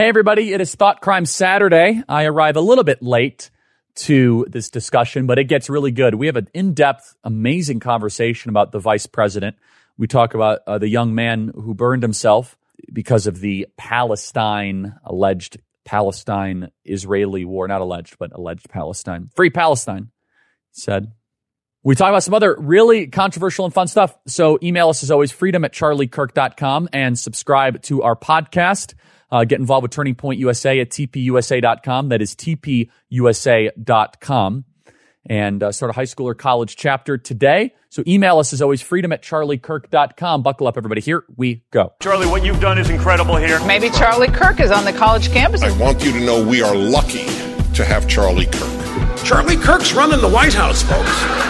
Hey, everybody, it is Thought Crime Saturday. I arrive a little bit late to this discussion, but it gets really good. We have an in depth, amazing conversation about the vice president. We talk about uh, the young man who burned himself because of the Palestine alleged Palestine Israeli war, not alleged, but alleged Palestine. Free Palestine, said. We talk about some other really controversial and fun stuff. So email us as always, freedom at charliekirk.com and subscribe to our podcast. Uh, get involved with Turning Point USA at tpusa.com. That is tpusa.com. And uh, start a high school or college chapter today. So email us as always, freedom at charliekirk.com. Buckle up, everybody. Here we go. Charlie, what you've done is incredible here. Maybe Charlie Kirk is on the college campus. I want you to know we are lucky to have Charlie Kirk. Charlie Kirk's running the White House, folks.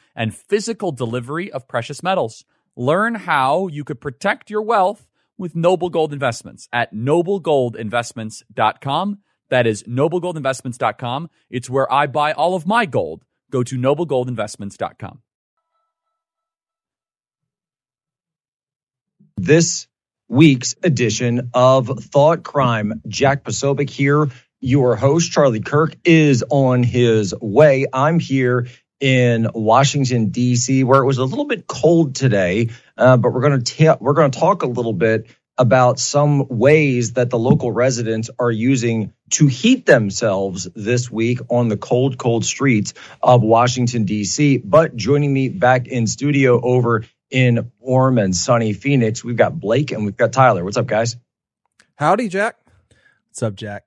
and physical delivery of precious metals. Learn how you could protect your wealth with Noble Gold Investments at noblegoldinvestments.com. That is noblegoldinvestments.com. It's where I buy all of my gold. Go to noblegoldinvestments.com. This week's edition of Thought Crime. Jack Posobiec here your host, Charlie Kirk, is on his way. I'm here in Washington D.C., where it was a little bit cold today, uh, but we're going to we're going to talk a little bit about some ways that the local residents are using to heat themselves this week on the cold, cold streets of Washington D.C. But joining me back in studio over in warm and sunny Phoenix, we've got Blake and we've got Tyler. What's up, guys? Howdy, Jack. What's up, Jack?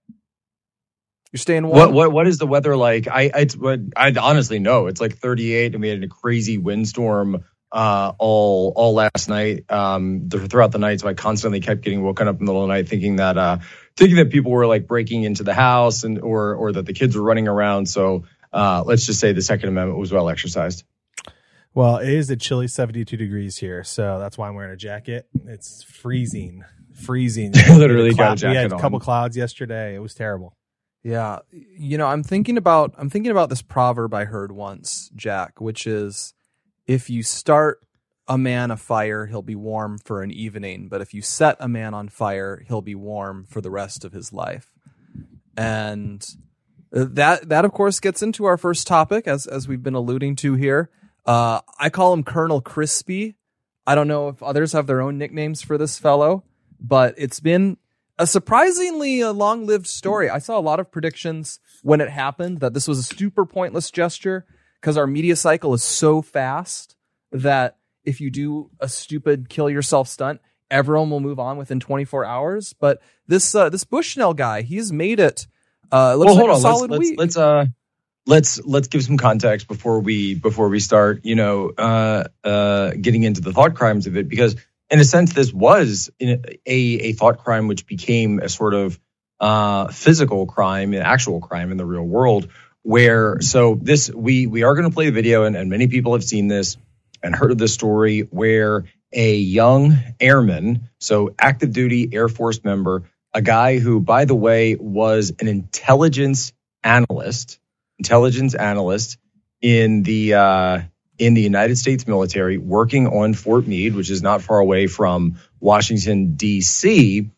You're staying warm. What what what is the weather like? I I, I honestly know it's like 38, and we had a crazy windstorm uh, all all last night, um, throughout the night. So I constantly kept getting woken up in the middle of the night, thinking that uh, thinking that people were like breaking into the house and or or that the kids were running around. So uh, let's just say the Second Amendment was well exercised. Well, it is a chilly 72 degrees here, so that's why I'm wearing a jacket. It's freezing, freezing. Literally got a jacket We had a on. couple clouds yesterday. It was terrible. Yeah, you know, I'm thinking about I'm thinking about this proverb I heard once, Jack, which is if you start a man a fire, he'll be warm for an evening, but if you set a man on fire, he'll be warm for the rest of his life. And that that of course gets into our first topic as as we've been alluding to here. Uh, I call him Colonel Crispy. I don't know if others have their own nicknames for this fellow, but it's been a surprisingly uh, long-lived story. I saw a lot of predictions when it happened that this was a super pointless gesture because our media cycle is so fast that if you do a stupid kill yourself stunt, everyone will move on within 24 hours. But this uh, this Bushnell guy, he's made it. Uh, well, hold like a on. solid let's, week. let's let's uh let's let's give some context before we before we start. You know, uh, uh, getting into the thought crimes of it because in a sense, this was a, a thought crime which became a sort of uh, physical crime, an actual crime in the real world. Where so this we we are going to play the video, and, and many people have seen this and heard of this story where a young airman, so active duty Air Force member, a guy who, by the way, was an intelligence analyst, intelligence analyst in the uh, in the United States military, working on Fort Meade, which is not far away from Washington D.C.,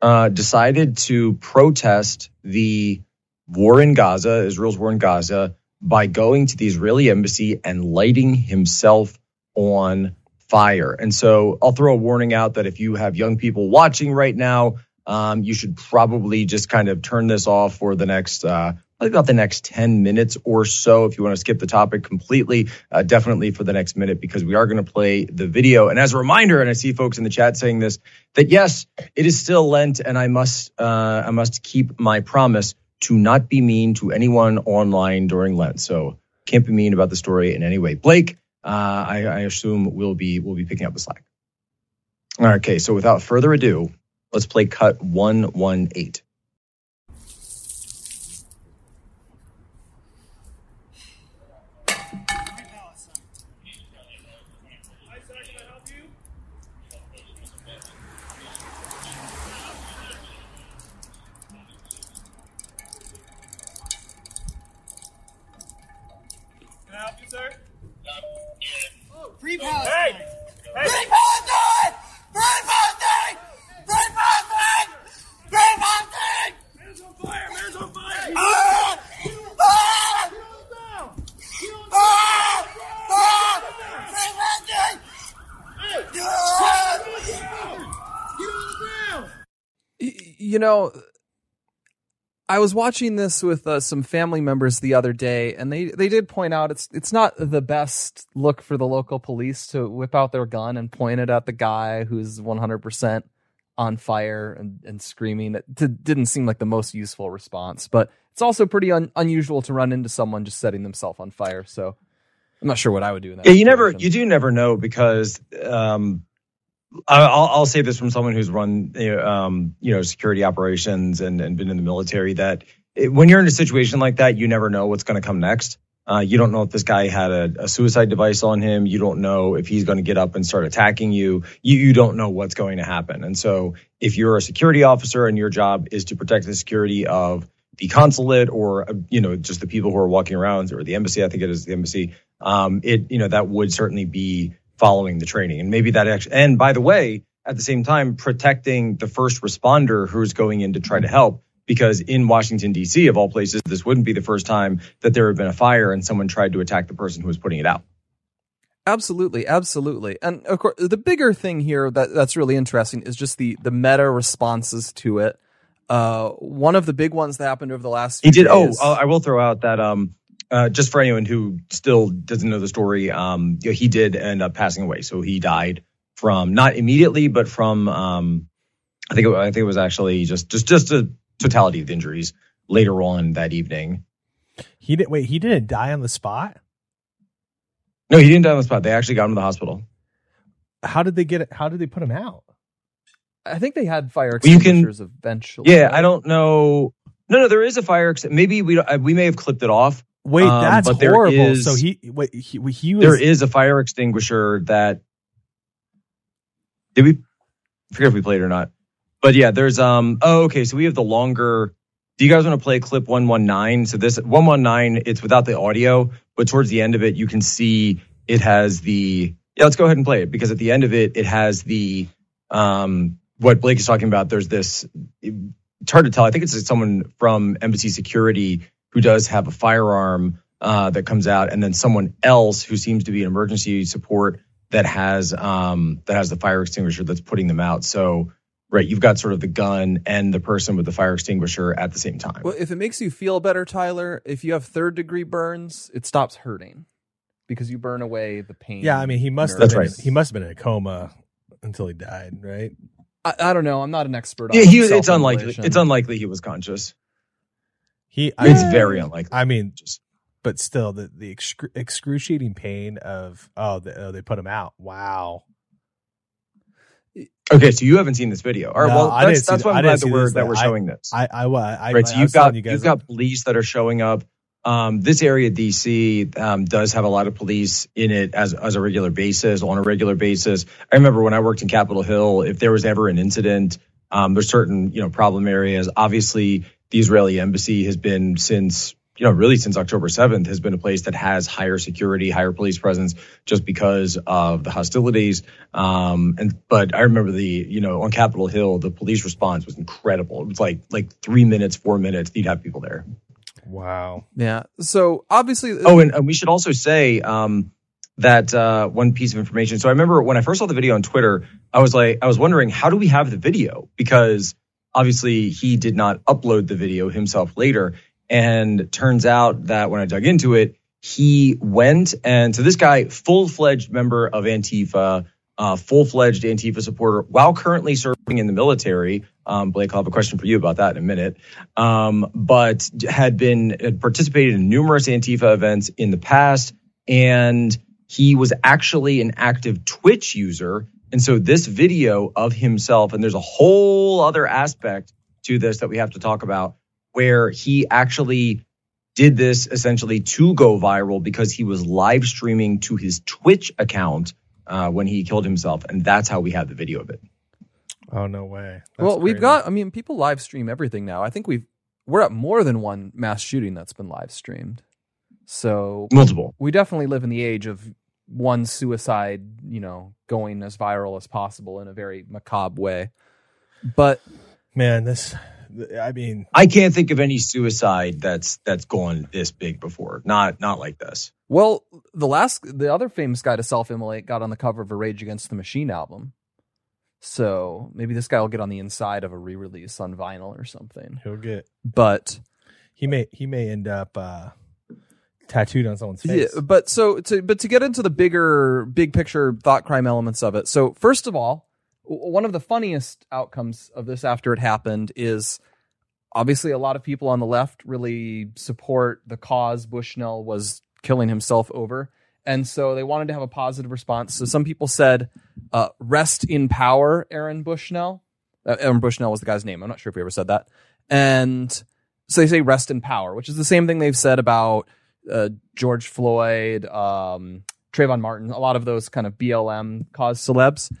uh, decided to protest the war in Gaza, Israel's war in Gaza, by going to the Israeli embassy and lighting himself on fire. And so I'll throw a warning out that if you have young people watching right now, um, you should probably just kind of turn this off for the next, uh, probably about the next 10 minutes or so. If you want to skip the topic completely, uh, definitely for the next minute, because we are going to play the video. And as a reminder, and I see folks in the chat saying this, that yes, it is still Lent and I must, uh, I must keep my promise to not be mean to anyone online during Lent. So can't be mean about the story in any way. Blake, uh, I, I assume we'll be we'll be picking up the slack. Okay, so without further ado, Let's play cut 118. Free Palestine! Free Palestine! Free Palestine! Free Palestine! Free Palestine! Man's on fire! Man's on fire! Ah! Ah! Ah! Ah! Free Palestine! Y- You know, I was watching this with uh, some family members the other day, and they, they did point out it's it's not the best look for the local police to whip out their gun and point it at the guy who's 100% on fire and, and screaming. It d- didn't seem like the most useful response, but it's also pretty un- unusual to run into someone just setting themselves on fire. So I'm not sure what I would do in that. Yeah, you never, you do never know because um, I'll, I'll say this from someone who's run, um, you know, security operations and, and been in the military that it, when you're in a situation like that, you never know what's going to come next. Uh, you don't know if this guy had a, a suicide device on him. You don't know if he's going to get up and start attacking you. You you don't know what's going to happen. And so, if you're a security officer and your job is to protect the security of the consulate or you know just the people who are walking around or the embassy, I think it is the embassy. Um, it you know that would certainly be following the training, and maybe that actually. And by the way, at the same time, protecting the first responder who's going in to try to help because in Washington, D.C., of all places, this wouldn't be the first time that there had been a fire and someone tried to attack the person who was putting it out. Absolutely, absolutely. And of course, the bigger thing here that that's really interesting is just the the meta responses to it. Uh, one of the big ones that happened over the last He few did. Oh, days- uh, I will throw out that um, uh, just for anyone who still doesn't know the story, um, you know, he did end up passing away. So he died from not immediately, but from um, I think it, I think it was actually just just just a totality of injuries later on that evening. He did wait. He didn't die on the spot. No, he didn't die on the spot. They actually got him to the hospital. How did they get it? How did they put him out? I think they had fire Well, you can- extinguishers eventually. Yeah, I don't know. No, no, there is a fire. Ex- maybe we uh, we may have clipped it off. Wait, Um, that's but horrible. is- so he wait he, he was there is a fire extinguisher that did we I forget if we played it or not. But yeah there's um oh okay so we have the longer do you guys want to play clip 119 so this 119 it's without the audio but towards the end of it you can see it has the yeah let's go ahead and play it because at the end of it it has the um what blake is talking about. There's this it's hard to tell. I think it's someone from embassy security who does have a firearm uh, that comes out, and then someone else who seems to be an emergency support that has um, that has the fire extinguisher that's putting them out. So, right, you've got sort of the gun and the person with the fire extinguisher at the same time. Well, if it makes you feel better, Tyler, if you have third degree burns, it stops hurting because you burn away the pain. yeah. I mean, he must have That's been, right. he must have been in a coma until he died, right? I, I don't know. I'm not an expert. on Yeah, he, it's unlikely. It's unlikely he was conscious. He It's very unlikely. I mean, Just- but still, the the excru- excruciating pain of oh, the, oh, they put him out. Wow. Okay, so you haven't seen this video. All right, No, well, I didn't that's, that's why I I'm glad that we're this. that we're I- showing this. I I, I, I right, so you've got you guys you've got police that are showing up. Um, this area, DC, um, does have a lot of police in it as as a regular basis, on a regular basis. I remember when I worked in Capitol Hill, if there was ever an incident, um, there's certain you know problem areas. Obviously, the Israeli embassy has been since you know really since October 7th has been a place that has higher security, higher police presence, just because of the hostilities. Um, and but I remember the you know on Capitol Hill, the police response was incredible. It was like like three minutes, four minutes, you'd have people there. wow. Yeah. So obviously, Oh, and, and we should also say um, that uh, one piece of information. So I remember when I first saw the video on Twitter, I was like, I was wondering, how do we have the video? Because obviously he did not upload the video himself later. And turns out that when I dug into it, he went and so this guy, full fledged member of Antifa, uh, full fledged Antifa supporter, while currently serving in the military. Um, Blake, I'll have a question for you about that in a minute. Um, but had been had participated in numerous Antifa events in the past, and he was actually an active Twitch user And so this video of himself, and there's a whole other aspect to this that we have to talk about where he actually did this essentially to go viral because he was live streaming to his Twitch account uh, when he killed himself. And that's how we have the video of it. Oh no way. That's well, we've crazy. got. I mean, people live stream everything now. I think we've we're at more than one mass shooting that's been live streamed. So Multiple. we definitely live in the age of one suicide, you know, going as viral as possible in a very macabre way. But man, this. I mean, I can't think of any suicide that's that's gone this big before. Not not like this. well, the last, the other famous guy to self-immolate got on the cover of a Rage Against the Machine album. So maybe this guy will get on the inside of a re-release on vinyl or something. he'll get. But He may. He may end up uh, tattooed on someone's face. Yeah, but so to but to get into the bigger big picture thought crime elements of it. So first of all, one of the funniest outcomes of this after it happened is obviously a lot of people on the left really support the cause Bushnell was killing himself over. And so they wanted to have a positive response. So some people said, uh, rest in power, Aaron Bushnell. Uh, Aaron Bushnell was the guy's name. I'm not sure if we ever said that. And so they say rest in power, which is the same thing they've said about uh, George Floyd, um, Trayvon Martin, a lot of those kind of BLM cause celebs.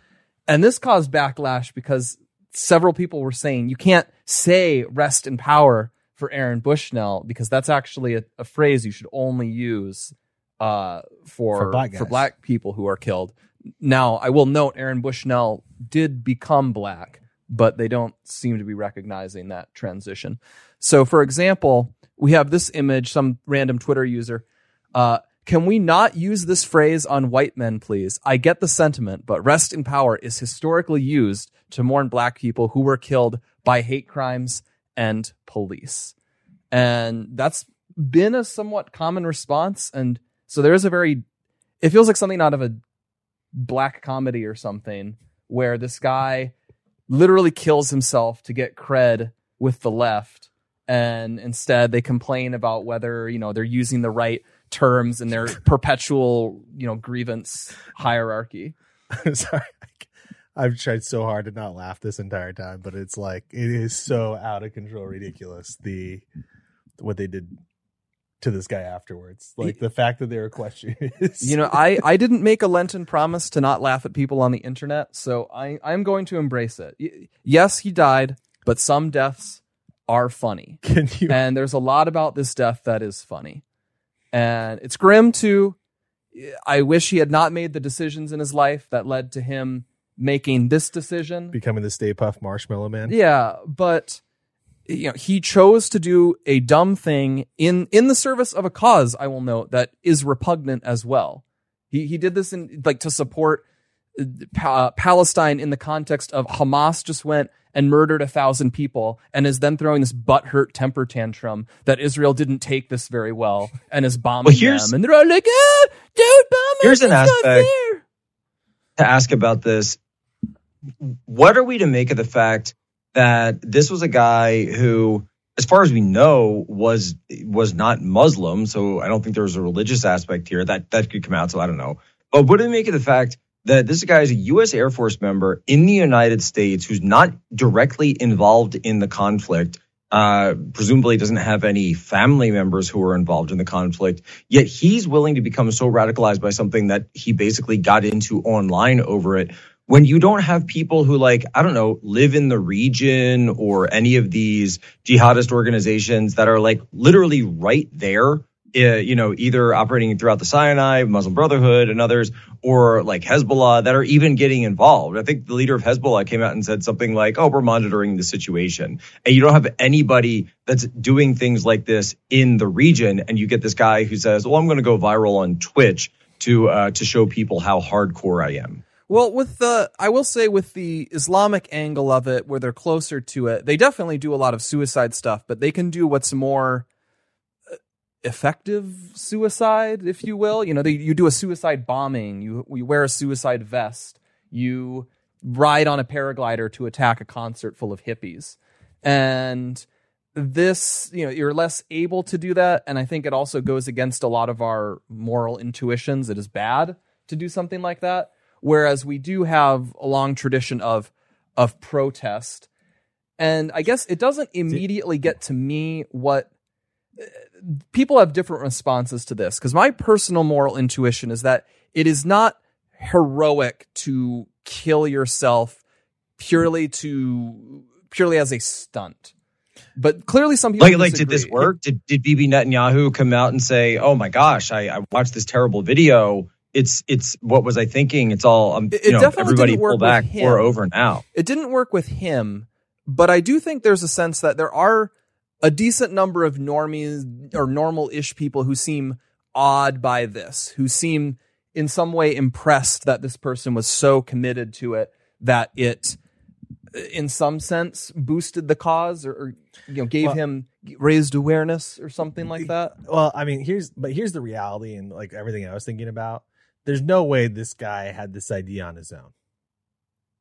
And this caused backlash because several people were saying you can't say rest in power for Aaron Bushnell because that's actually a, a phrase you should only use uh, for For black for black people who are killed. Now, I will note Aaron Bushnell did become black, but they don't seem to be recognizing that transition. So, for example, we have this image, some random Twitter user. Uh, can we not use this phrase on white men, please? I get the sentiment, but rest in power is historically used to mourn black people who were killed by hate crimes and police. And that's been a somewhat common response. And so there is a very, it feels like something out of a black comedy or something where this guy literally kills himself to get cred with the left and instead they complain about whether you know they're using the right terms in their perpetual you know grievance hierarchy i'm Sorry. I've tried so hard to not laugh this entire time, but it's like it is so out of control, ridiculous. The what they did to this guy afterwards, like the fact that they were questioning. You know i i didn't make a lenten promise to not laugh at people on the internet so i i'm going to embrace it yes he died but some deaths are funny can you? and there's a lot about this death that is funny and it's grim too i wish he had not made the decisions in his life that led to him making this decision becoming the Stay Puft Marshmallow Man. yeah but you know he chose to do a dumb thing in in the service of a cause i will note that is repugnant as well he he did this in like to support uh, palestine in the context of hamas just went and murdered a thousand people and is then throwing this butthurt temper tantrum that israel didn't take this very well and is bombing Well, here's- them and they're all like ah, don't bomb us, Here's an aspect- fair." to ask about this. What are we to make of the fact that this was a guy who, as far as we know, was was not Muslim? So I don't think there was a religious aspect here that that could come out. So I don't know. But what do we make of the fact that this guy is a U.S. Air Force member in the United States who's not directly involved in the conflict? Uh, presumably doesn't have any family members who are involved in the conflict. Yet he's willing to become so radicalized by something that he basically got into online over it. When you don't have people who like, I don't know, live in the region or any of these jihadist organizations that are like literally right there, you know, either operating throughout the Sinai, Muslim Brotherhood and others, or like Hezbollah that are even getting involved. I think the leader of Hezbollah came out and said something like, oh, we're monitoring the situation. And you don't have anybody that's doing things like this in the region. And you get this guy who says, well, I'm going to go viral on Twitch to, uh, to show people how hardcore I am. Well, with the, I will say with the Islamic angle of it, where they're closer to it, they definitely do a lot of suicide stuff, but they can do what's more uh, effective suicide, if you will. You know, they, you do a suicide bombing, you, you wear a suicide vest, you ride on a paraglider to attack a concert full of hippies. And this, you know, you're less able to do that. And I think it also goes against a lot of our moral intuitions. It is bad to do something like that. whereas we do have a long tradition of of protest. And I guess it doesn't immediately get to me what people have different responses to this because my personal moral intuition is that it is not heroic to kill yourself purely to purely as a stunt. But clearly, some people like like did this work? Did did Bibi Netanyahu come out and say, "Oh my gosh, I, I watched this terrible video. It's it's what was I thinking? It's all um, It- you know definitely everybody didn't work pull back, pour over now." It didn't work with him, but I do think there's a sense that there are a decent number of normies or normal-ish people who seem awed by this, who seem in some way impressed that this person was so committed to it that it uh, in some sense boosted the cause or, or you know gave Well- him raised awareness or something like that. Well, I mean, here's but here's the reality and like everything I was thinking about. There's no way this guy had this idea on his own.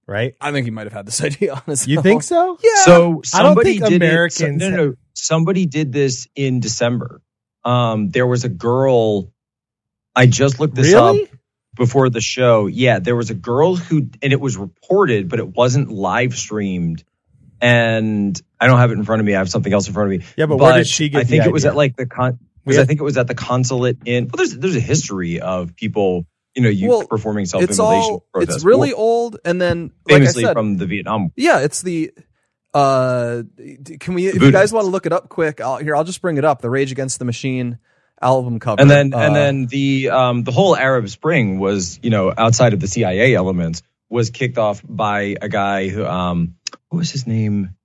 Right? I think he might have had this idea on his You own. think so? Yeah. So I don't somebody think did Americans It, no, no, no. Somebody did this in December. Um, there was a girl. I just looked this Really? up before the show. Yeah, there was a girl who, and it was reported, but it wasn't live streamed. And I don't have it in front of me. I have something else in front of me. Yeah, but where did she get I think it was at like the con. Because I think it was at the consulate in. Well, there's there's a history of people, you know, you Well, performing self It's all protests. it's really Well, old and then like I famously said, from the Vietnam. Yeah, it's the. Uh, can we? If you guys want to look it up quick, I'll, here I'll just bring it up. The Rage Against the Machine album cover, and then and Uh, then the um the whole Arab Spring was you know outside of the CIA elements was kicked off by a guy who um what was his name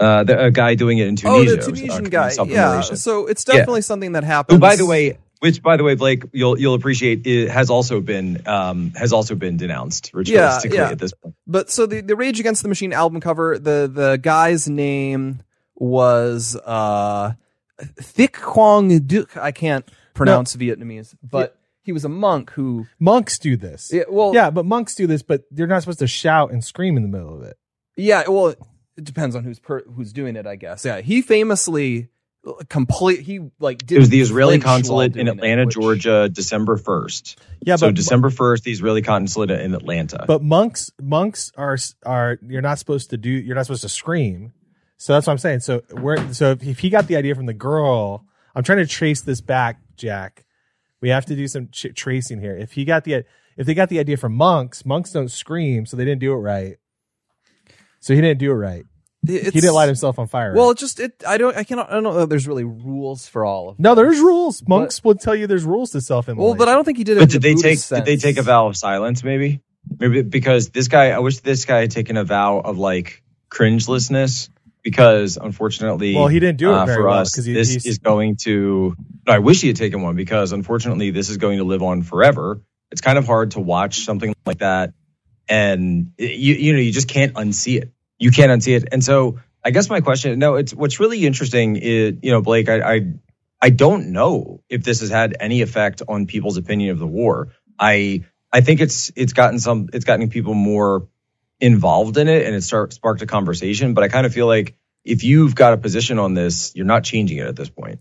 uh the, a guy doing it in Tunisia. oh, the Tunisian guy. Yeah, so it's Yeah. definitely something that happens. who by the way which by the way Blake you'll you'll appreciate it has also been um has also been denounced ritualistically yeah. at this point But so the the Rage Against the Machine album cover, the the guy's name was uh Thich Quang Duc. I can't pronounce Vietnamese, but he was a monk who. Monks do this. Yeah, well, yeah, but monks do this, but they're not supposed to shout and scream in the middle of it. Yeah, well, it depends on who's per, who's doing it, I guess. Yeah, he famously complete he like did it was the Israeli consulate in Atlanta Georgia December 1st Yeah, so but- December 1st the Israeli consulate in Atlanta But monks, monks are are you're not supposed to do. You're not supposed to scream. So that's what I'm saying. So we're so if, if he got the idea from the girl, I'm trying to trace this back, Jack. We have to do some ch- tracing here. If he got the if they got the idea from monks, monks don't scream, so they didn't do it right. So he didn't do it right. It's- he didn't light himself on fire. Well, right? it just it I don't I cannot I don't know that there's really rules for all of. no, there's rules. Monks will tell you there's rules to self Well, but I don't think he did it. But did the they take Buddhist did they take a vow of silence? Maybe, maybe because this guy. I wish this guy had taken a vow of like cringelessness. Because unfortunately, Well, he didn't do it uh, very for well, us. 'cause he- this he's- is going to. No, I wish he had taken one because unfortunately, this is going to live on forever. It's kind of hard to watch something like that, and you you know you just can't unsee it. You can't unsee it, and so I guess my question. No, it's what's really interesting. Is you know, Blake, I, I I don't know if this has had any effect on people's opinion of the war. I I think it's it's gotten some it's gotten people more involved in it and it start, sparked a conversation. But I kind of feel like if you've got a position on this, you're not changing it at this point.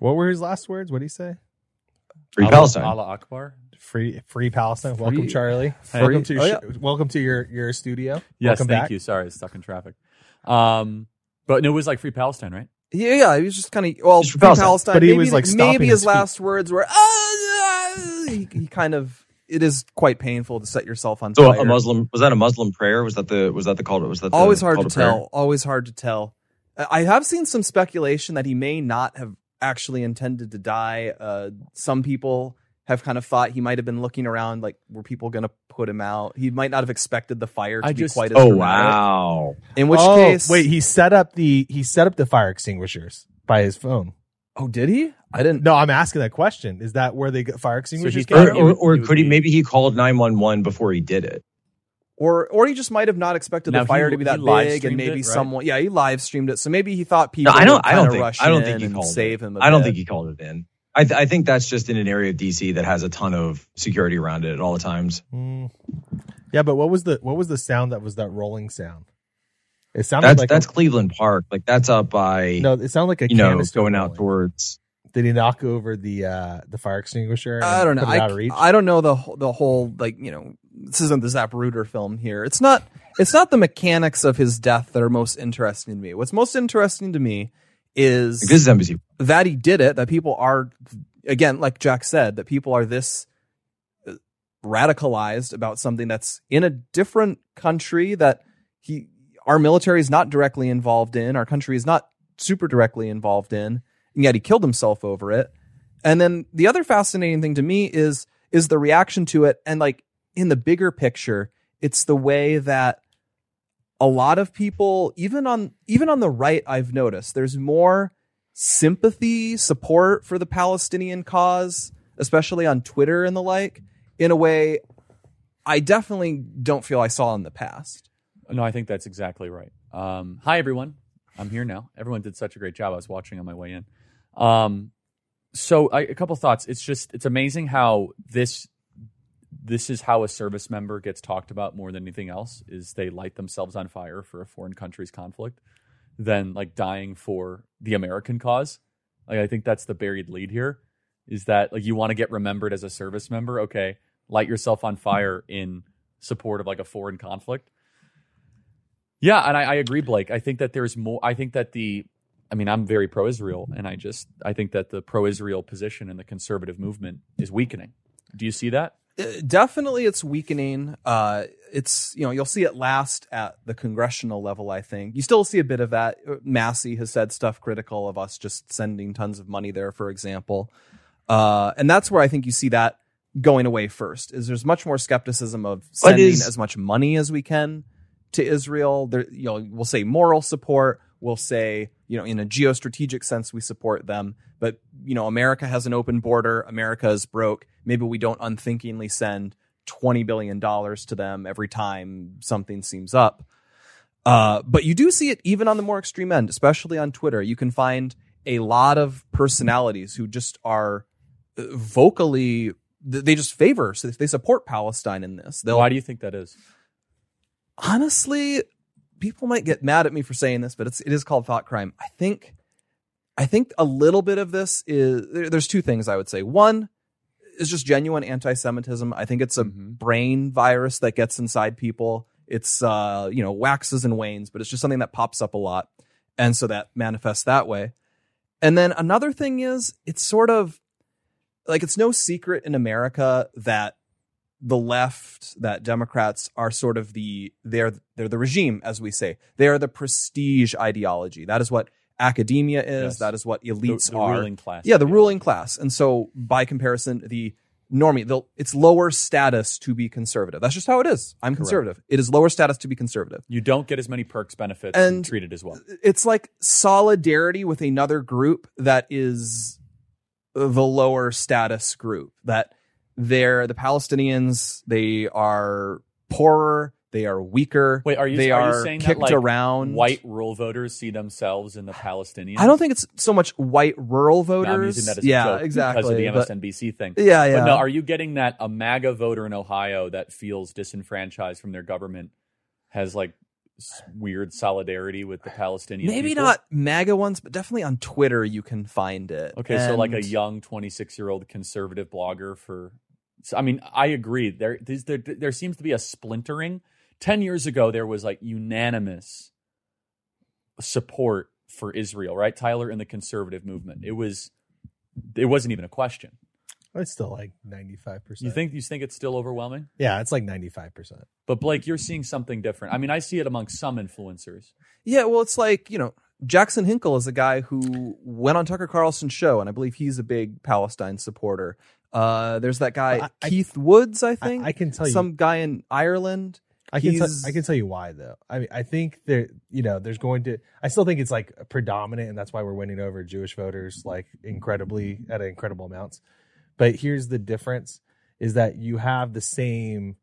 what were his last words? What did he say? Free Allah- Palestine. Allah Akbar. Free, free Palestine. Welcome, Charlie. Free- Welcome to your, oh, yeah. welcome to your your studio. Yes, welcome thank back. you. Sorry, I was stuck in traffic. Um, but no, it was like free Palestine, right? Yeah, yeah, he was just kind of well, free Palestine. Palestine. But he maybe, was, like, maybe his his last words were. "Ah, ah," he, he kind of. It is quite painful to set yourself on So fire. a Muslim was that a Muslim prayer? Was that the was that the call? Was that the always hard call to prayer? tell. Always hard to tell. I I have seen some speculation that he may not have actually intended to die. Uh, some people have kind of thought he might have been looking around, like, were people going to put him out? He might not have expected the fire to I be just- quite as Oh dramatic. wow! In which oh, case, wait, he set up the he set up the fire extinguishers by his phone. oh, did he? I didn't. No, I'm asking that question. Is that where they get fire extinguishers? he's came Or, or, or could he maybe he called nine one one before he did it? Or, or he just might have not expected Now, the fire he- to be that big, and maybe it, right? someone, yeah, he live streamed it, so maybe he thought people No, I don't. would I don't think. rush I don't think he called save him. I don't bit. think he called it in. I, th- I think that's just in an area of DC that has a ton of security around it at all the times. Mm. Yeah, but what was the what was the sound that was that rolling sound? It sounded That's like that's a, Cleveland Park. Like that's up by no, it sounded like a you know canister going out towards. Did he knock over the uh the fire extinguisher? I don't know. I, out of reach? I don't know the the whole like you know this isn't the Zap Zapruder film here. It's not it's not the mechanics of his death that are most interesting to me. What's most interesting to me is Like, this is NBC. that he did it. That people are again, like Jack said, that people are this uh, radicalized about something that's in a different country that he our military is not directly involved in. Our country is not super directly involved in, and yet he killed himself over it. And then the other fascinating thing to me is is the reaction to it, and like in the bigger picture, it's the way that a lot of people, even on even on the right, I've noticed there's more sympathy, support for the Palestinian cause, especially on Twitter and the like, in a way I definitely don't feel I saw in the past. No, I think that's exactly right. Um, hi, everyone. I'm here now. Everyone did such a great job. I was watching on my way in. Um, so, I, a couple thoughts. It's just it's amazing how this this is how a service member gets talked about more than anything else. Is they light themselves on fire for a foreign country's conflict, than like dying for the American cause. Like I think that's the buried lead here. Is that like you want to get remembered as a service member? Okay, light yourself on fire in support of like a foreign conflict. Yeah, and I, I agree, Blake. I think that there's more. I think that the, I mean, I'm very pro-Israel, and I just I think that the pro-Israel position in the conservative movement is weakening. Do you see that? Uh, definitely it's weakening. Uh it's you know you'll see it last at the congressional level i think. You still see a bit of that. Uh, Massie has said stuff critical of us just sending tons of money there for example. Uh and that's where i think you see that going away first is there's much more skepticism of sending is- as much money as we can to israel. There you know we'll say moral support we'll say you know in a geostrategic sense we support them. But you know america has an open border. America is broke. Maybe we don't unthinkingly send 20 billion dollars to them every time something seems up. Uh, but you do see it even on the more extreme end especially on twitter. You can find a lot of personalities who just are uh, vocally th- they just favor so they support palestine in this. They'll Why do you think that is? honestly, people might get mad at me for saying this, but it's it is called thought crime. I think I think a little bit of this is there, there's two things I would say. One is just genuine anti-Semitism. I think it's a brain virus that gets inside people. It's uh, you know, waxes and wanes, but it's just something that pops up a lot. And so that manifests that way. And then another thing is it's sort of like it's no secret in America that the left, that Democrats are sort of the they're they're the regime, as we say. They are the prestige ideology. That is what academia is. Yes. That is what elites the are. ruling class Yeah, the ruling class. And so by comparison, the normie, they'll, it's lower status to be conservative. That's just how it is. I'm conservative. It is lower status to be conservative. You don't get as many perks, benefits, and, And- treated as well. It's like solidarity with another group that is the lower status group. That they're the Palestinians. They are poorer. They are weaker. Wait, are you They are are you saying kicked that like around. white rural voters see themselves in the Palestinians? I don't think it's so much white rural No, voters. I'm using that as a yeah, joke exactly. because of the but- MSNBC thing. Yeah, yeah. But no, are you getting that a MAGA voter in Ohio that feels disenfranchised from their government has like weird solidarity with the Palestinian? Maybe people? not MAGA ones, but definitely on Twitter you can find it. Okay, so like a young 26 year old conservative blogger for. So, I mean, I agree. There, there, there seems to be a splintering. Ten years ago, there was like unanimous support for Israel, right, Tyler, in the conservative movement. It was, it wasn't even a question. It's still like ninety five percent. You think you think it's still overwhelming? Yeah, it's like ninety five percent. But Blake, you're seeing something different. I mean, I see it among some influencers. Yeah, well, it's like, you know, Jackson Hinkle is a guy who went on Tucker Carlson's show, and I believe he's a big Palestine supporter. Uh, there's that guy, I- I- Keith Woods, I think. I can tell you- Some guy in Ireland. I can tell, I can tell you why though. I mean, I think there, you know, there's going to. I still think it's like predominant, and that's why we're winning over Jewish voters like incredibly at incredible amounts. But here's the difference: is that you have the same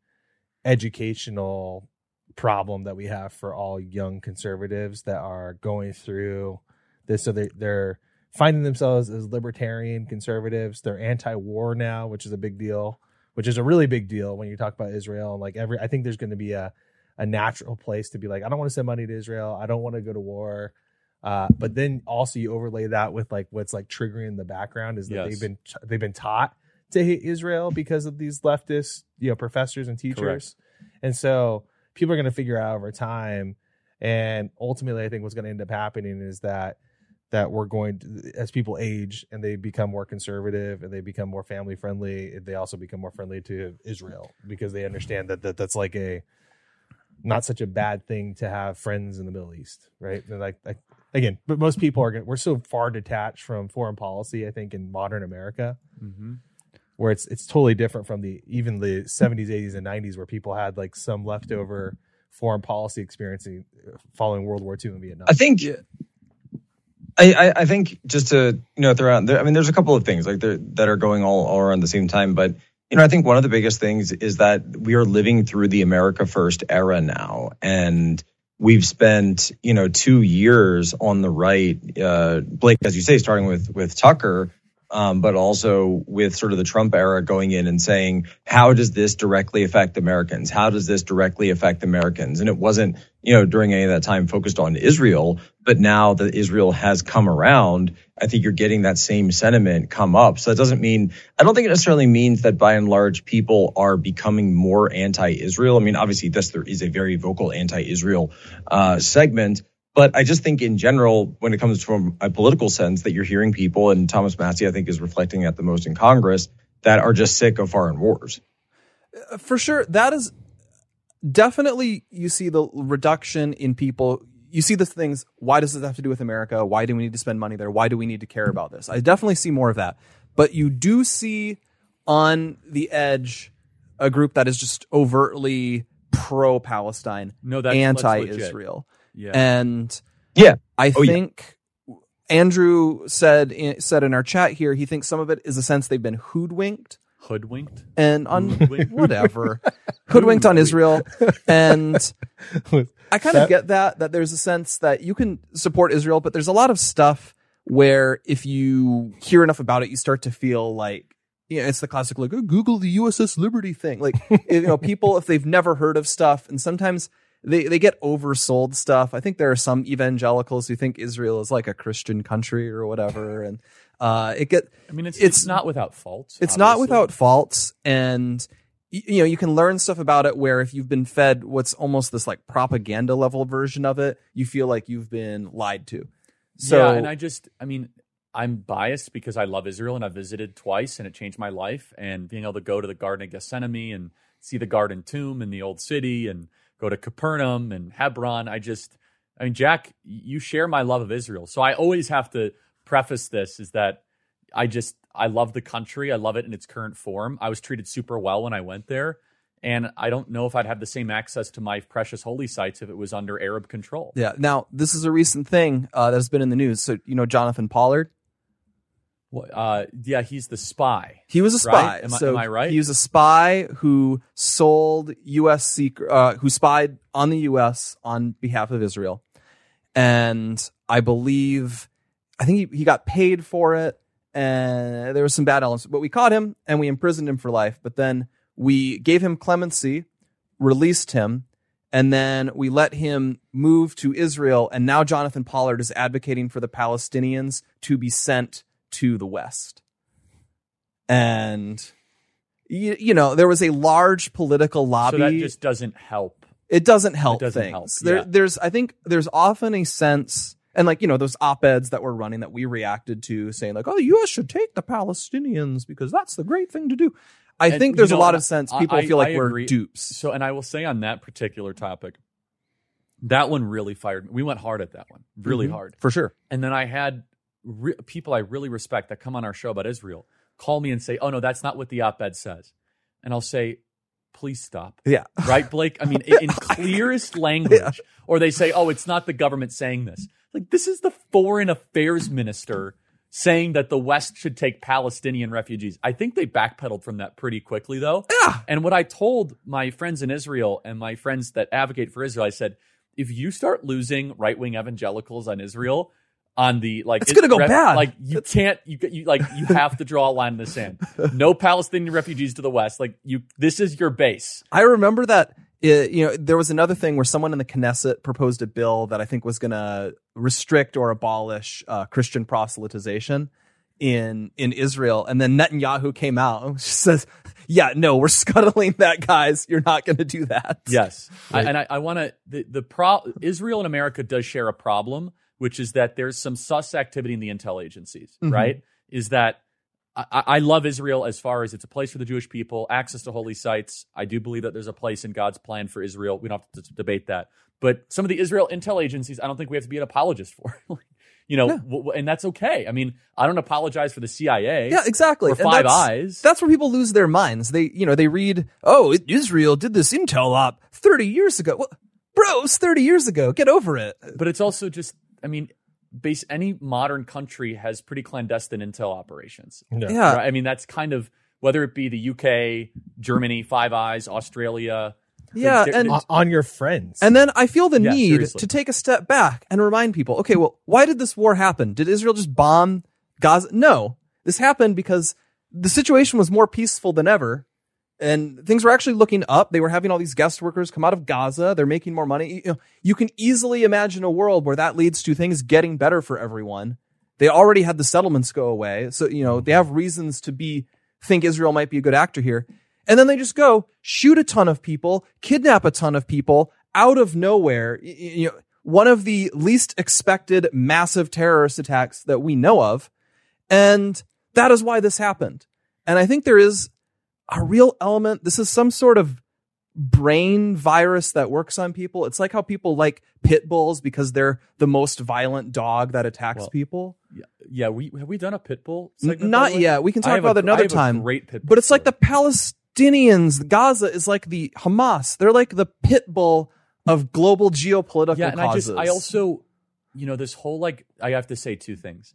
educational problem that we have for all young conservatives that are going through this. So they they're finding themselves as libertarian conservatives. They're anti-war now, which is a big deal. Which is a really big deal when you talk about Israel and like every. I think there's going to be a a natural place to be like, I don't want to send money to Israel. I don't want to go to war. Uh, but then also you overlay that with like what's like triggering in the background is that Yes. they've been they've been taught to hate Israel because of these leftist you know professors and teachers, and so people are going to figure out over time. And ultimately, I think what's going to end up happening is that that we're going to, as people age and they become more conservative and they become more family friendly, they also become more friendly to Israel because they understand that, that that's like a not such a bad thing to have friends in the Middle East, right? And like, like again, but most people are going. We're so far detached from foreign policy. I think in modern America, Mhm. where it's it's totally different from the even the 70s, 80s, and 90s, where people had like some leftover foreign policy experience following World War II and Vietnam. I think. I, I, think just to you know throw out there, I mean, there's a couple of things like that are going all, all around the same time, but you know, I think one of the biggest things is that we are living through the America First era now, and we've spent you know two years on the right, uh, Blake, as you say, starting with with Tucker, um, but also with sort of the Trump era going in and saying, how does this directly affect Americans? How does this directly affect Americans? And it wasn't, you know, during any of that time focused on Israel, but now that Israel has come around, I think you're getting that same sentiment come up. So that doesn't mean, I don't think it necessarily means that by and large people are becoming more anti-Israel. I mean, obviously, this there is a very vocal anti-Israel uh, segment. But I just think in general, when it comes from a political sense, that you're hearing people, and Thomas Massie, I think, is reflecting that the most in Congress, that are just sick of foreign wars. Uh, for sure that is definitely you see the reduction in people you see the things why does this have to do with america? Why do we need to spend money there? Why do we need to care about this? I definitely see more of that. But you do see on the edge a group that is just overtly pro palestine No, that's- that's anti legit. israel Yeah. and yeah i Oh, yeah. think andrew said in, said in our chat here he thinks some of it is a sense they've been hoodwinked Hoodwinked. and on Hoodwinked? whatever hoodwinked on Israel, and I kind of get that that there's a sense that you can support Israel, but there's a lot of stuff where if you hear enough about it, you start to feel like you know, it's the classic like oh, Google the USS Liberty thing. Like you know, people if they've never heard of stuff, and sometimes they they get oversold stuff. I think there are some evangelicals who think Israel is like a Christian country or whatever, and uh, it get I mean, it's, It's- it's not without faults. it's not without faults and you know you can learn stuff about it where if you've been fed what's almost this like propaganda level version of it you feel like you've been lied to so yeah, and I just, I mean, I'm biased because I love Israel and I visited twice and it changed my life. And being able to go to the Garden of Gethsemane and see the Garden Tomb in the Old City and go to Capernaum and Hebron, I just, I mean, Jack, you share my love of Israel. So I always have to preface this is that I just, I love the country. I love it in its current form. I was treated super well when I went there. And I don't know if I'd have the same access to my precious holy sites if it was under Arab control. yeah now this is a recent thing uh, that has been in the news so you know jonathan pollard uh, yeah, he's the spy. he was a spy Right? Am I- so am I right? he was a spy who sold us secret uh, who spied on the us on behalf of israel and i believe I think he, he got paid for it and there was some bad elements, but we caught him and we imprisoned him for life. But then we gave him clemency, released him, and then we let him move to Israel. And now Jonathan Pollard is advocating for the Palestinians to be sent to the West. And, you, you know, there was a large political lobby So that just doesn't help. it doesn't help doesn't things. help, There, there's, I think, there's often a sense, and like you know, those op-eds that were running that we reacted to, saying like, "Oh, the U.S. should take the Palestinians because that's the great thing to do." I And, think you there's know, a lot of sense. People I- feel like we're dupes. So, and I will say on that particular topic, that one really fired me. We went hard at that one, really Mhm. hard. for sure. And then I had re- people I really respect that come on our show about Israel call me and say, "Oh no, that's not what the op-ed says," and I'll say, "Please stop." Yeah. Right, Blake? I mean, in, clearest language. Or they say, oh, it's not the government saying this. Like, this is the foreign affairs minister saying that the West should take Palestinian refugees. I think they backpedaled from that pretty quickly, though. Yeah. And what I told my friends in Israel and my friends that advocate for Israel, I said, if you start losing right wing evangelicals on Israel, on the like, It's gonna go bad. Like you can't, you you like you have to draw a line in the sand. No Palestinian refugees to the west. Like you, this is your base. I remember that it, you know, there was another thing where someone in the Knesset proposed a bill that I think was going to restrict or abolish uh, Christian proselytization in in Israel, and then Netanyahu came out and says, "Yeah, no, we're scuttling that, guys. You're not going to do that." Yes, I, and I, I want to the the pro Israel and America does share a problem, which is that there's some sus activity in the intel agencies. Mhm. Right? Is that I, I love Israel as far as it's a place for the Jewish people, access to holy sites. I do believe that there's a place in God's plan for Israel. We don't have to debate that. But some of the Israel intel agencies, I don't think we have to be an apologist for. you know, w- w- and that's okay. I mean, I don't apologize for the CIA. Yeah, exactly. Or Five that's- Eyes. That's where people lose their minds. They, you know, they read, "Oh, it- Israel did this intel op 30 years ago." Well, bro, it was 30 years ago. Get over it. But it's also just, I mean, base any modern country has pretty clandestine intel operations. Yeah. Yeah. Right? I mean, that's kind of whether it be the UK, Germany, Five Eyes, Australia. Yeah, and On- on your friends. And then I feel the Yeah, need seriously. to take a step back and remind people, okay, well, why did this war happen? Did Israel just bomb Gaza? No. This happened because the situation was more peaceful than ever and things were actually looking up. They were having all these guest workers come out of Gaza. They're making more money. You, know, you can easily imagine a world where that leads to things getting better for everyone. They already had the settlements go away. So, you know, they have reasons to be, think Israel might be a good actor here. And then they just go shoot a ton of people, kidnap a ton of people out of nowhere. You know, one of the least expected massive terrorist attacks that we know of. And that is why this happened. And I think there is a real element. This is some sort of brain virus that works on people. It's like how people like pit bulls because they're the most violent dog that attacks Well, people. Yeah, yeah. we have we done a pit bull? Segment, Not yet. We can talk a- about I another a time. Great pit bull But it's like the. Palestinians. Gaza is like the Hamas. They're like the pit bull of global geopolitical yeah, and causes. I just I also, you know, this whole like I have to say two things.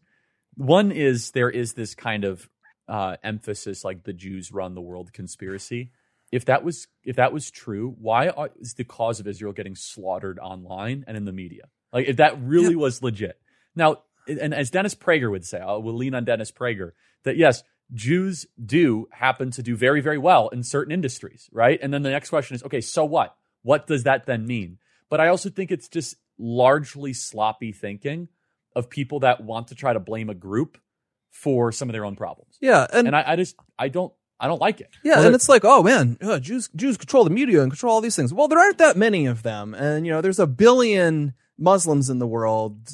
One is there is this kind of uh, emphasis like the Jews run the world conspiracy. If that was if that was true, why are, is the cause of Israel getting slaughtered online and in the media? Like if that really was legit. Now, and as Dennis Prager would say, I will lean on Dennis Prager that yes, Jews do happen to do very very well in certain industries, right? And then the next question is, okay, so what? What does that then mean? But I also think it's just largely sloppy thinking of people that want to try to blame a group for some of their own problems. yeah, and, And I, I just I don't I don't like it. yeah, Well, and it's like, oh man, uh, Jews Jews control the media and control all these things. Well, there aren't that many of them, and you know, there's a billion Muslims in the world.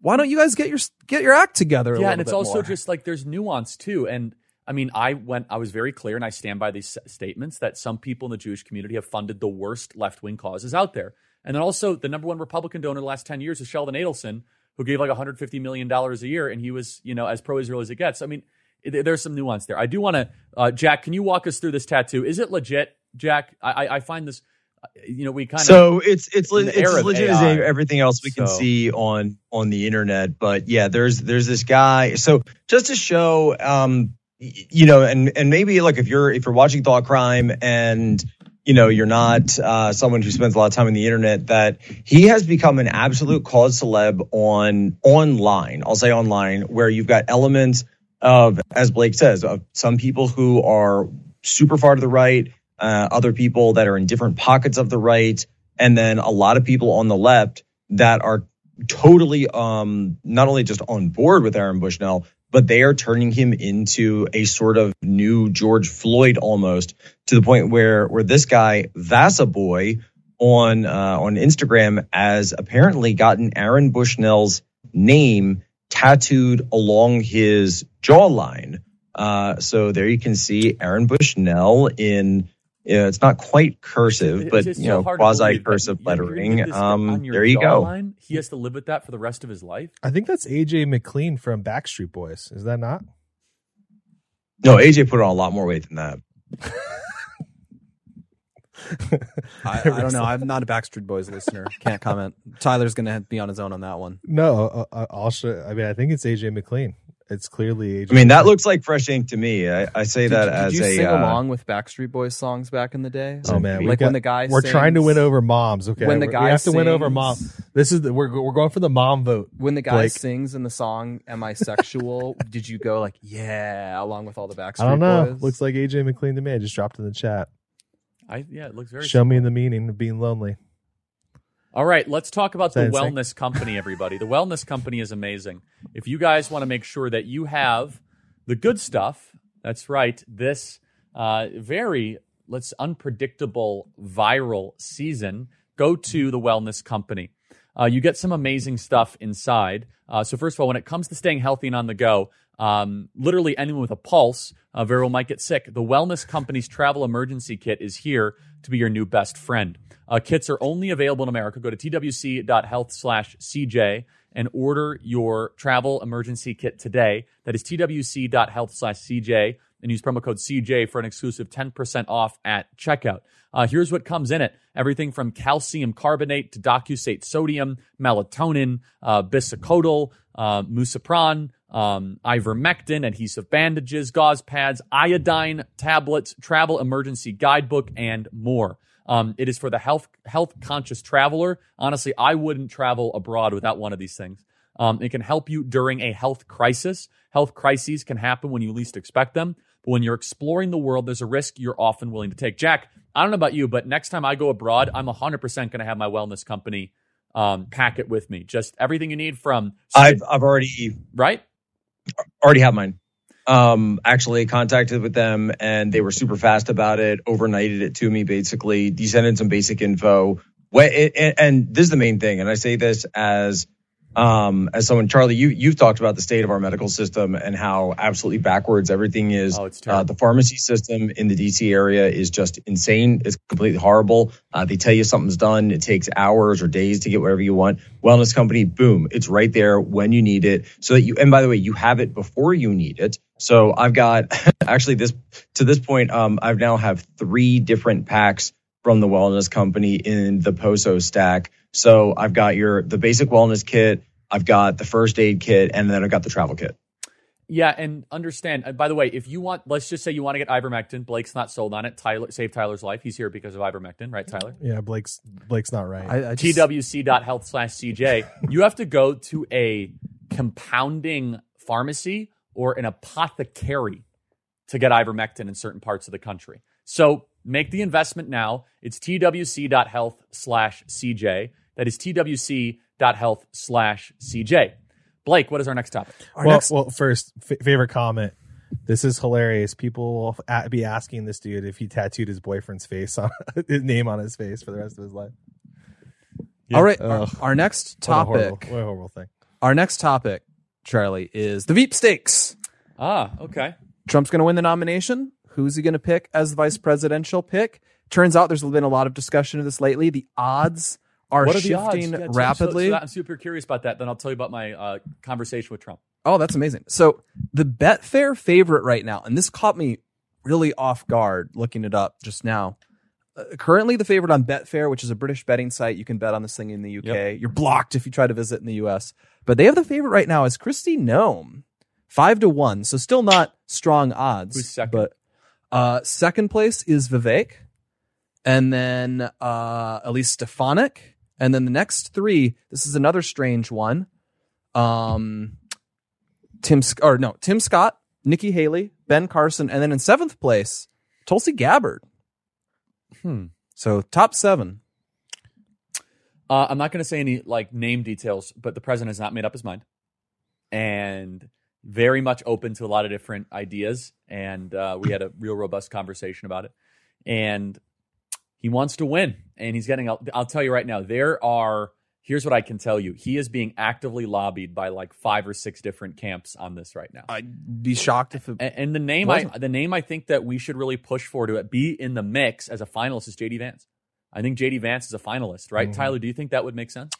Why don't you guys get your get your act together? a yeah, and it's also more? just like there's nuance too. And I mean, I went, I was very clear, and I stand by these statements that some people in the Jewish community have funded the worst left wing causes out there. And then also, the number one Republican donor the last ten years is Sheldon Adelson, who gave like 150 million dollars a year, and he was, you know, as pro-Israel as it gets. I mean, it, there's some nuance there. I do want to, uh, Jack, can you walk us through this tattoo? Is it legit, Jack? I, I, find this, uh, you know, we kind of so it's it's it's as legit as everything else we can see on on the internet. But yeah, there's there's this guy. So just to show, um, you know, and and maybe like if you're if you're watching Thought Crime and you know you're not uh, someone who spends a lot of time on the internet, that he has become an absolute cause celeb on online. I'll say online, where you've got elements of, as Blake says, of some people who are super far to the right, uh, other people that are in different pockets of the right, and then a lot of people on the left that are totally um, not only just on board with Aaron Bushnell, but they are turning him into a sort of new George Floyd almost to the point where where this guy Vasa Boy on uh, on Instagram has apparently gotten Aaron Bushnell's name tattooed along his jawline. Uh, so there you can see Aaron Bushnell in. Yeah, it's not quite cursive, but It's you know, hard quasi that cursive you- you did lettering. Um, there you go. jawline. He has to live with that for the rest of his life. I think that's AJ McLean from Backstreet Boys. Is that not? No, AJ put on a lot more weight than that. I, I don't know. I'm not a Backstreet Boys listener. Can't comment. Tyler's gonna be on his own on that one. No, uh, uh, I'll show. I mean, I think it's AJ McLean. It's clearly AJ. I mean, that looks like fresh ink to me. I, I say Did, that did as you a sing uh, along with Backstreet Boys songs back in the day? Oh man, we like got- when the guy we're trying to win over moms. Okay, when the we guy have to win over sings- mom. This is the, we're we're going for the mom vote. when the guy Blake. sings in the song "Am I Sexual?" did you go like yeah along with all the Backstreet I don't know. Boys? Looks like AJ McLean to me. I just dropped in the chat. I yeah, it looks very. Show me the meaning of being lonely. All right, let's talk about the? Wellness Company, everybody. the Wellness Company is amazing. If you guys want to make sure that you have the good stuff, that's right. This uh, very let's unpredictable viral season, go to the Wellness Company. Uh, you get some amazing stuff inside. Uh, so first of all, when it comes to staying healthy and on the go, um, literally anyone with a pulse uh, very well might get sick. The Wellness Company's travel emergency kit is here to be your new best friend. Uh, kits are only available in America. Go to twc.health slash CJ and order your travel emergency kit today. That is twc.health slash CJ and use promo code CJ for an exclusive 10% off at checkout. Uh, here's what comes in it. Everything from calcium carbonate to docusate sodium, melatonin, uh, bisacodyl, uh, um, ivermectin, adhesive bandages, gauze pads, iodine tablets, travel emergency guidebook, and more. Um, it is for the health health conscious traveler. Honestly, I wouldn't travel abroad without one of these things. Um, it can help you during a health crisis. Health crises can happen when you least expect them. But when you're exploring the world, there's a risk you're often willing to take. Jack, I don't know about you, but next time I go abroad, I'm 100% going to have my wellness company um, packet with me. Just everything you need from I've I've already right. Already have mine. Um, actually contacted with them and they were super fast about it. Overnighted it to me basically. In some basic info. And this is the main thing, and I say this as um as someone Charlie you you've talked about the state of our medical system and how absolutely backwards everything is. Oh, it's uh, the pharmacy system in the DC area is just insane. It's completely horrible. Uh, they tell you something's done. It takes hours or days to get whatever you want. Wellness company boom it's right there when you need it. So that you and by the way you have it before you need it. So I've got actually this to this point um I've now have three different packs from the wellness company in the Poso stack. So I've got your the basic wellness kit, I've got the first aid kit, and then I've got the travel kit. Yeah, and understand. uh, by the way, if you want, let's just say you want to get ivermectin. Blake's not sold on it. Tyler, save Tyler's life. He's here because of ivermectin, right, Tyler? Yeah, Blake's Blake's not right. I, I just, twc.health slash CJ, you have to go to a compounding pharmacy or an apothecary to get ivermectin in certain parts of the country. So make the investment now. It's twc.health slash CJ. That is twc.health slash CJ. Blake, what is our next topic? our well, next- well, first f- favorite comment. This is hilarious. People will a- be asking this dude if he tattooed his boyfriend's face on his name on his face for the rest of his life. all right, our, our next What a horrible, topic. what a horrible thing. Our next topic, Charlie, is the Veepstakes. Ah, okay. Trump's going to win the nomination. Who's he going to pick as the vice presidential pick? Turns out there's been a lot of discussion of this lately. The odds are What are shifting Yeah, so- so- rapidly. so I'm super curious about that. Then I'll tell you about my uh, conversation with Trump. Oh, that's amazing. So the Betfair favorite right now, and this caught me really off guard looking it up just now. Uh, currently, the favorite on Betfair, which is a British betting site, you can bet on this thing in the UK. Yep. You're blocked if you try to visit in the US. But they have the favorite right now is Kristi Noem, five to one. So still not strong odds. Who's second? But uh, second place is Vivek, and then uh, Elise Stefanik, and then the next three. This is another strange one. Um, Tim or no Tim Scott, Nikki Haley, Ben Carson, and then in seventh place, Tulsi Gabbard. Hmm. So top seven. Uh, I'm not going to say any like name details, but the president has not made up his mind, and very much open to a lot of different ideas. And uh, we had a real robust conversation about it. And he wants to win, and he's getting. I'll, I'll tell you right now, there are. Here's what I can tell you: he is being actively lobbied by like five or six different camps on this right now. I'd be shocked if it. And, and the name I Wasn't. the name I think that we should really push for to be in the mix as a finalist is JD Vance. I think JD Vance is a finalist, right? Tyler, do you think that would make sense?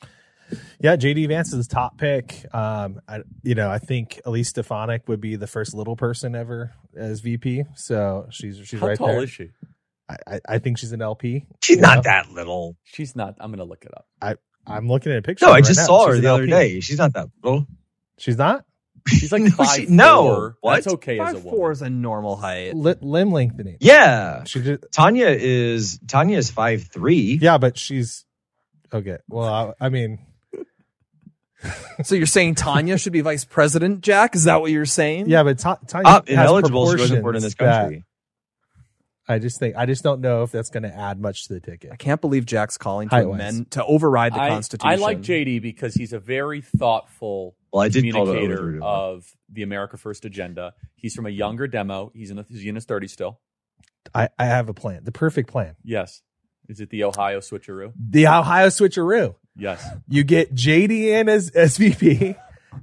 Yeah, JD Vance is top pick. Um, I, you know, I think Elise Stefanik would be the first little person ever as VP. So she's she's How right tall there. is she? I, I, I think she's an LP. She's not know? that little. She's not. I'm gonna look it up. I I'm looking at a picture. No, of I her just right now. saw her She's the other day. She's not that little. She's not She's like No, five she- no. four. What? That's okay as a Five woman. four is a normal height. Li- limb lengthening. Yeah, She just Tanya is Tanya is five three. yeah, but she's okay. Well, I, I mean, So you're saying Tanya should be vice president, Jack? Is that what you're saying? yeah, but Ta- Tanya Uh, has ineligible. She wasn't born in proportions this that- country. I just think I just don't know if that's going to add much to the ticket. I can't believe Jack's calling to Height-wise. amend to override the I, Constitution. I like JD because he's a very thoughtful Well, I did call it communicator overdue. of the America First agenda. He's from a younger demo. He's in, the, he's in his 30s still. I, I have a plan, the perfect plan. Yes. Is it the Ohio switcheroo? The Ohio switcheroo. Yes. You get JD in as SVP,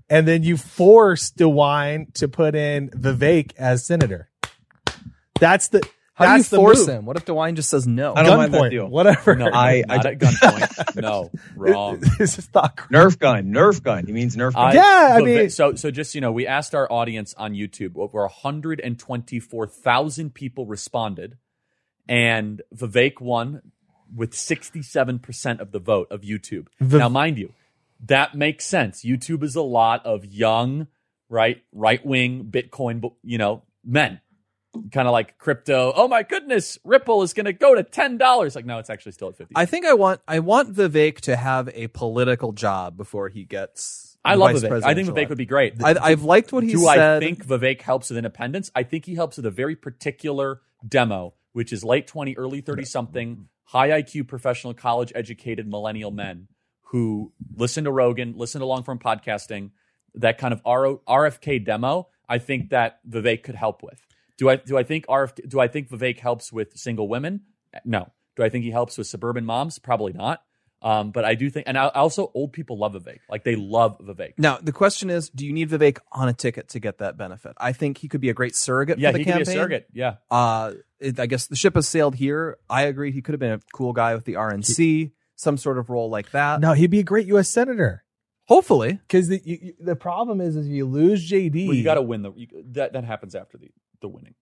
and then you force DeWine to put in Vivek as senator. That's the How do you force move. him? What if DeWine just says no? I don't mind that Gunpoint, deal. whatever. No, I- not I- at gunpoint. no, wrong. this is not correct. Nerf gun, Nerf gun. He means Nerf gun. I- Yeah, I Vivek- mean- so so just you know, we asked our audience on YouTube. Over 124,000 people responded, and Vivek won with 67% of the vote of YouTube. The- now, mind you, that makes sense. YouTube is a lot of young, right, right wing Bitcoin, you know, men. Kind of like crypto. Oh my goodness, Ripple is going to go to ten dollars. Like, no, it's actually still at fifty. I think I want I want Vivek to have a political job before he gets. I love Vivek. I think Vivek would be great. I, I've liked what he said. Do said. I think Vivek helps with independence? I think he helps with a very particular demo, which is late 20, early 30 something, high IQ, professional, college educated millennial men who listen to Rogan, listen to long form podcasting, that kind of RFK demo. I think that Vivek could help with. Do I do I think RFK, do I think Vivek helps with single women? No. Do I think he helps with suburban moms? Probably not. Um, but I do think, and I, also old people love Vivek. Like they love Vivek. Now the question is, do you need Vivek on a ticket to get that benefit? I think he could be a great surrogate Yeah, for the he could campaign. be a surrogate. Yeah. Uh, it, I guess the ship has sailed here. I agree. He could have been a cool guy with the RNC, some sort of role like that. No, he'd be a great U.S. senator. Hopefully, because the you, you- the problem is, is if you lose JD, Well, you got to win the you, that. That happens after the the winning.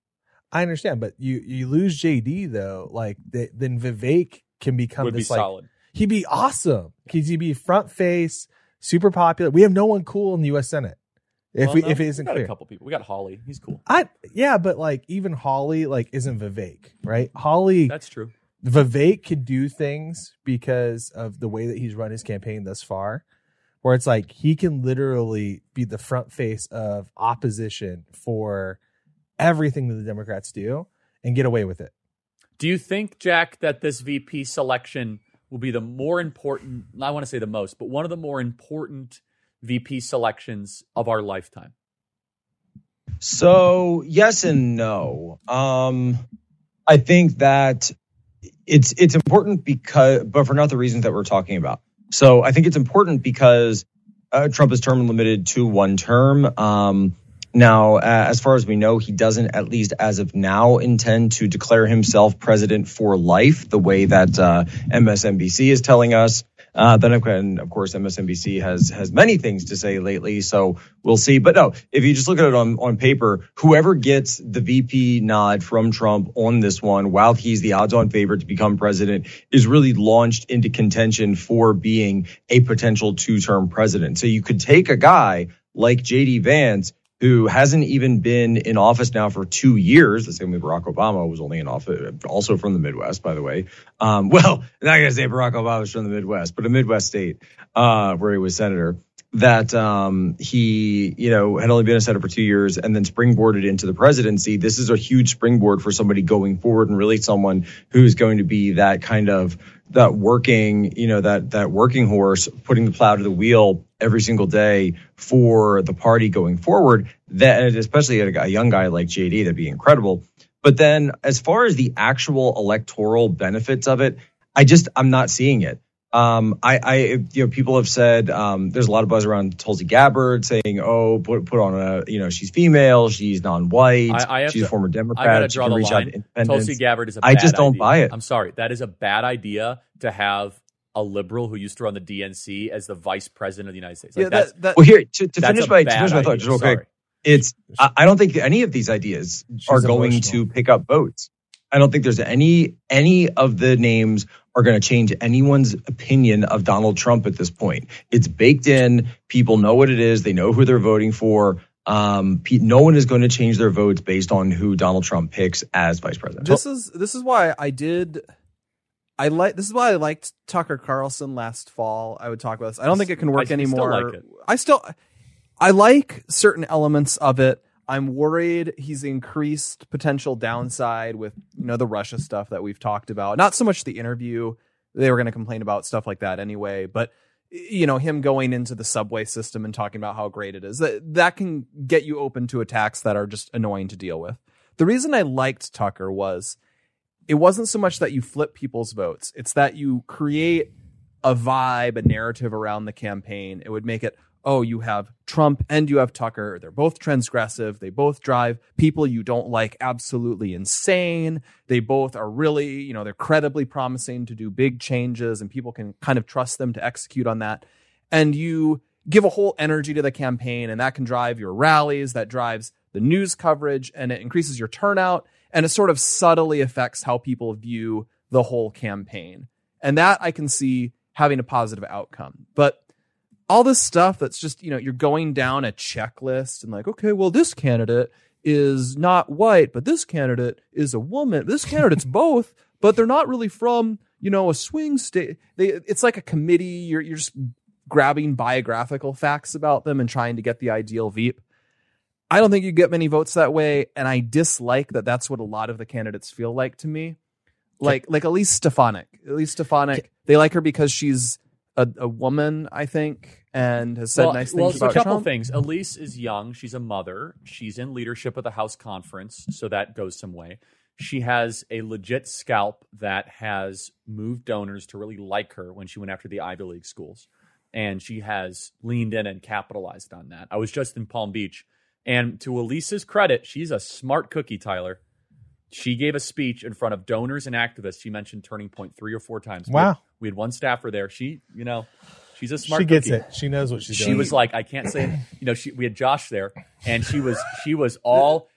I understand, but you you lose JD though, like th- then Vivek can become Would be like solid. he'd be awesome because he'd be front face, super popular. We have no one cool in the U.S. Senate. If Well, we no, if it we isn't got clear, a couple people. We got Hawley. He's cool. I yeah, but like even Hawley like isn't Vivek, right? Hawley That's true. Vivek could do things because of the way that he's run his campaign thus far, where it's like he can literally be the front face of opposition for everything that the Democrats do and get away with it. Do you think, Jack, that this VP selection will be the more important? I want to say the most, but one of the more important VP selections of our lifetime. So yes and no. Um, I think that it's it's important because, but for not the reasons that we're talking about. So I think it's important because uh, Trump is term limited to one term. Um, now, uh, as far as we know, he doesn't, at least as of now, intend to declare himself president for life, the way that uh, MSNBC is telling us. Uh, then, of- and of course, MSNBC has has many things to say lately, so we'll see. But no, if you just look at it on on paper, whoever gets the VP nod from Trump on this one, while he's the odds-on favorite to become president, is really launched into contention for being a potential two-term president. So you could take a guy like JD Vance who hasn't even been in office now for two years. The same way Barack Obama was only in office, also from the Midwest, by the way. Um, well, not gonna say Barack Obama was from the Midwest, but a Midwest state uh, where he was senator. That um, he, you know, had only been a senator for two years and then springboarded into the presidency. This is a huge springboard for somebody going forward, and really someone who's going to be that kind of that working, you know, that that working horse, putting the plow to the wheel every single day for the party going forward. That especially a, a young guy like JD, that'd be incredible. But then, as far as the actual electoral benefits of it, I just I'm not seeing it. Um, I, I, you know, people have said um, there's a lot of buzz around Tulsi Gabbard saying, "Oh, put put on a, you know, she's female, she's non-white, I, I she's to, a former Democrat." I gotta draw can the reach out to line. independents." Tulsi Gabbard is a I bad just don't idea. buy it. I'm sorry. That is a bad idea to have a liberal who used to run the DNC as the vice president of the United States. Like Yeah, that- that- Well, here to, to finish my to bad finish my thought, idea. just real quick. It's I, I don't think any of these ideas She's are going emotional. to pick up votes. I don't think there's any any of the names are going to change anyone's opinion of Donald Trump at this point. It's baked in. People know what it is. They know who they're voting for. Um, pe- no one is going to change their votes based on who Donald Trump picks as vice president. this is this is why I did. I like this is why I liked Tucker Carlson last fall. I would talk about this. I don't think it can work I still anymore. like it. I still I like certain elements of it. I'm worried he's increased potential downside with you know the Russia stuff that we've talked about. Not so much the interview; they were going to complain about stuff like that anyway. But you know him going into the subway system and talking about how great it is that that can get you open to attacks that are just annoying to deal with. The reason I liked Tucker was it wasn't so much that you flip people's votes; it's that you create a vibe, a narrative around the campaign. It would make it oh, you have Trump and you have Tucker. They're both transgressive. They both drive people you don't like absolutely insane. They both are really, you know, they're credibly promising to do big changes and people can kind of trust them to execute on that. And you give a whole energy to the campaign and that can drive your rallies, that drives the news coverage and it increases your turnout and it sort of subtly affects how people view the whole campaign. And that I can see having a positive outcome. But all this stuff that's just, you know, you're going down a checklist and like, okay, well, this candidate is not white, but this candidate is a woman. This candidate's both, but they're not really from, you know, a swing state. They, it's like a committee. You're, you're just grabbing biographical facts about them and trying to get the ideal Veep. I don't think you get many votes that way, and I dislike that. That's what a lot of the candidates feel like to me. Like, like Elise Stefanik. Elise Stefanik. They like her because she's a, a woman, I think, and has said well, nice well, things so about a couple Trump. things. Elise is young. She's a mother. She's in leadership of the House Conference, so that goes some way. She has a legit scalp that has moved donors to really like her when she went after the Ivy League schools. And she has leaned in and capitalized on that. I was just in Palm Beach. And to Elise's credit, she's a smart cookie, Tyler. She gave a speech in front of donors and activists. She mentioned Turning Point three or four times. We had- Wow. We had, one staffer there. She, you know, she's a smart She gets cookie it. She knows what she's doing. she was like, I can't say, you know, she, we had Josh there, and she was, she was all.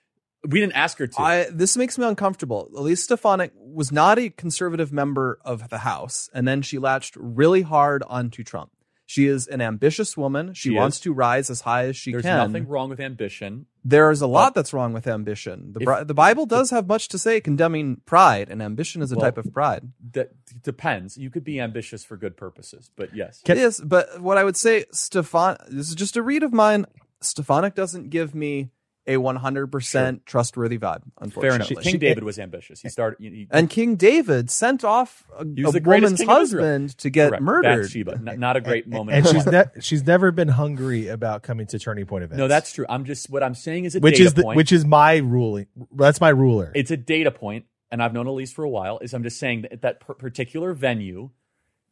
We didn't ask her to. I this makes me uncomfortable. Elise Stefanik was not a conservative member of the House, and then she latched really hard onto Trump. She is an ambitious woman. She, She wants is. to rise as high as she There's can. There's nothing wrong with ambition. There is a lot that's wrong with ambition. The, If- the Bible does have much to say condemning pride, and ambition is a Well, type of pride. That depends. You could be ambitious for good purposes, but yes, yes, but what I would say, Stefan, this is just a read of mine. Stefanik doesn't give me a 100% trustworthy vibe, fair unfortunately. enough. King David was ambitious. He started. He, he- And King David sent off a, a woman's king of Israel. husband to get Correct. murdered. Bathsheba. N- not a great moment. and in she's ne- she's never been hungry about coming to turning point events. no, that's true. I'm just what I'm saying is a which data is the, point. which is my ruling. That's my ruler. it's a data point, and I've known Elise for a while. Is I'm just saying that at that per- particular venue,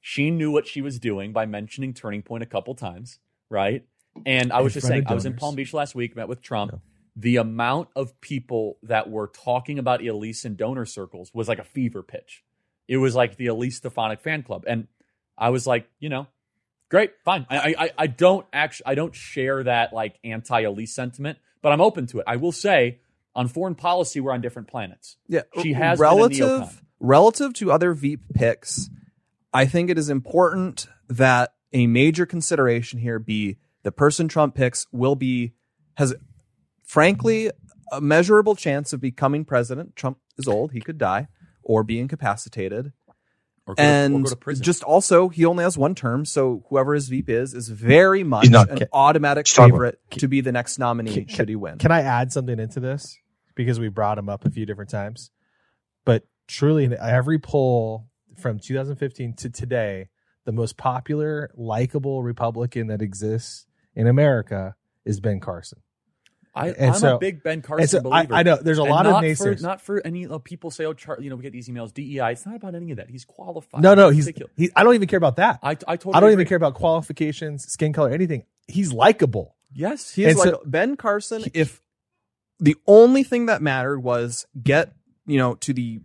she knew what she was doing by mentioning Turning Point a couple times, right? And I In was just saying, I was in. Palm Beach last week, met with Trump. The amount of people that were talking about Elise in donor circles was like a fever pitch. It was like the Elise Stefanik fan club, and I was like, you know, great, fine. I, I, I don't actually, I don't share that like anti-Elise sentiment, but I'm open to it. I will say, on foreign policy, we're on different planets. Yeah, She has relative relative to other Veep picks. I think it is important that a major consideration here be the person Trump picks will be has frankly a measurable chance of becoming president. Trump is old; he could die or be incapacitated. Or go to- or and go to prison. just also, he only has one term, so whoever his Veep is is very much not- an Can- automatic Just talk about- favorite to be the next nominee Can- should he win. Can I add something into this because we brought him up a few different times? But truly, in every poll from 2015 to today, the most popular, likable Republican that exists in America is Ben Carson. I, I'm so- a big Ben Carson so I- believer. I know, there's a And lot of naysayers. For, not for any uh, people say, oh, Char- you know, we get these emails, DEI. It's not about any of that. He's qualified. No, no, he's. He, I don't even care about that. I, I totally. I don't agree. even care about qualifications, skin color, anything. He's likable. Yes, He is like so- Ben Carson. If the only thing that mattered was get you know to the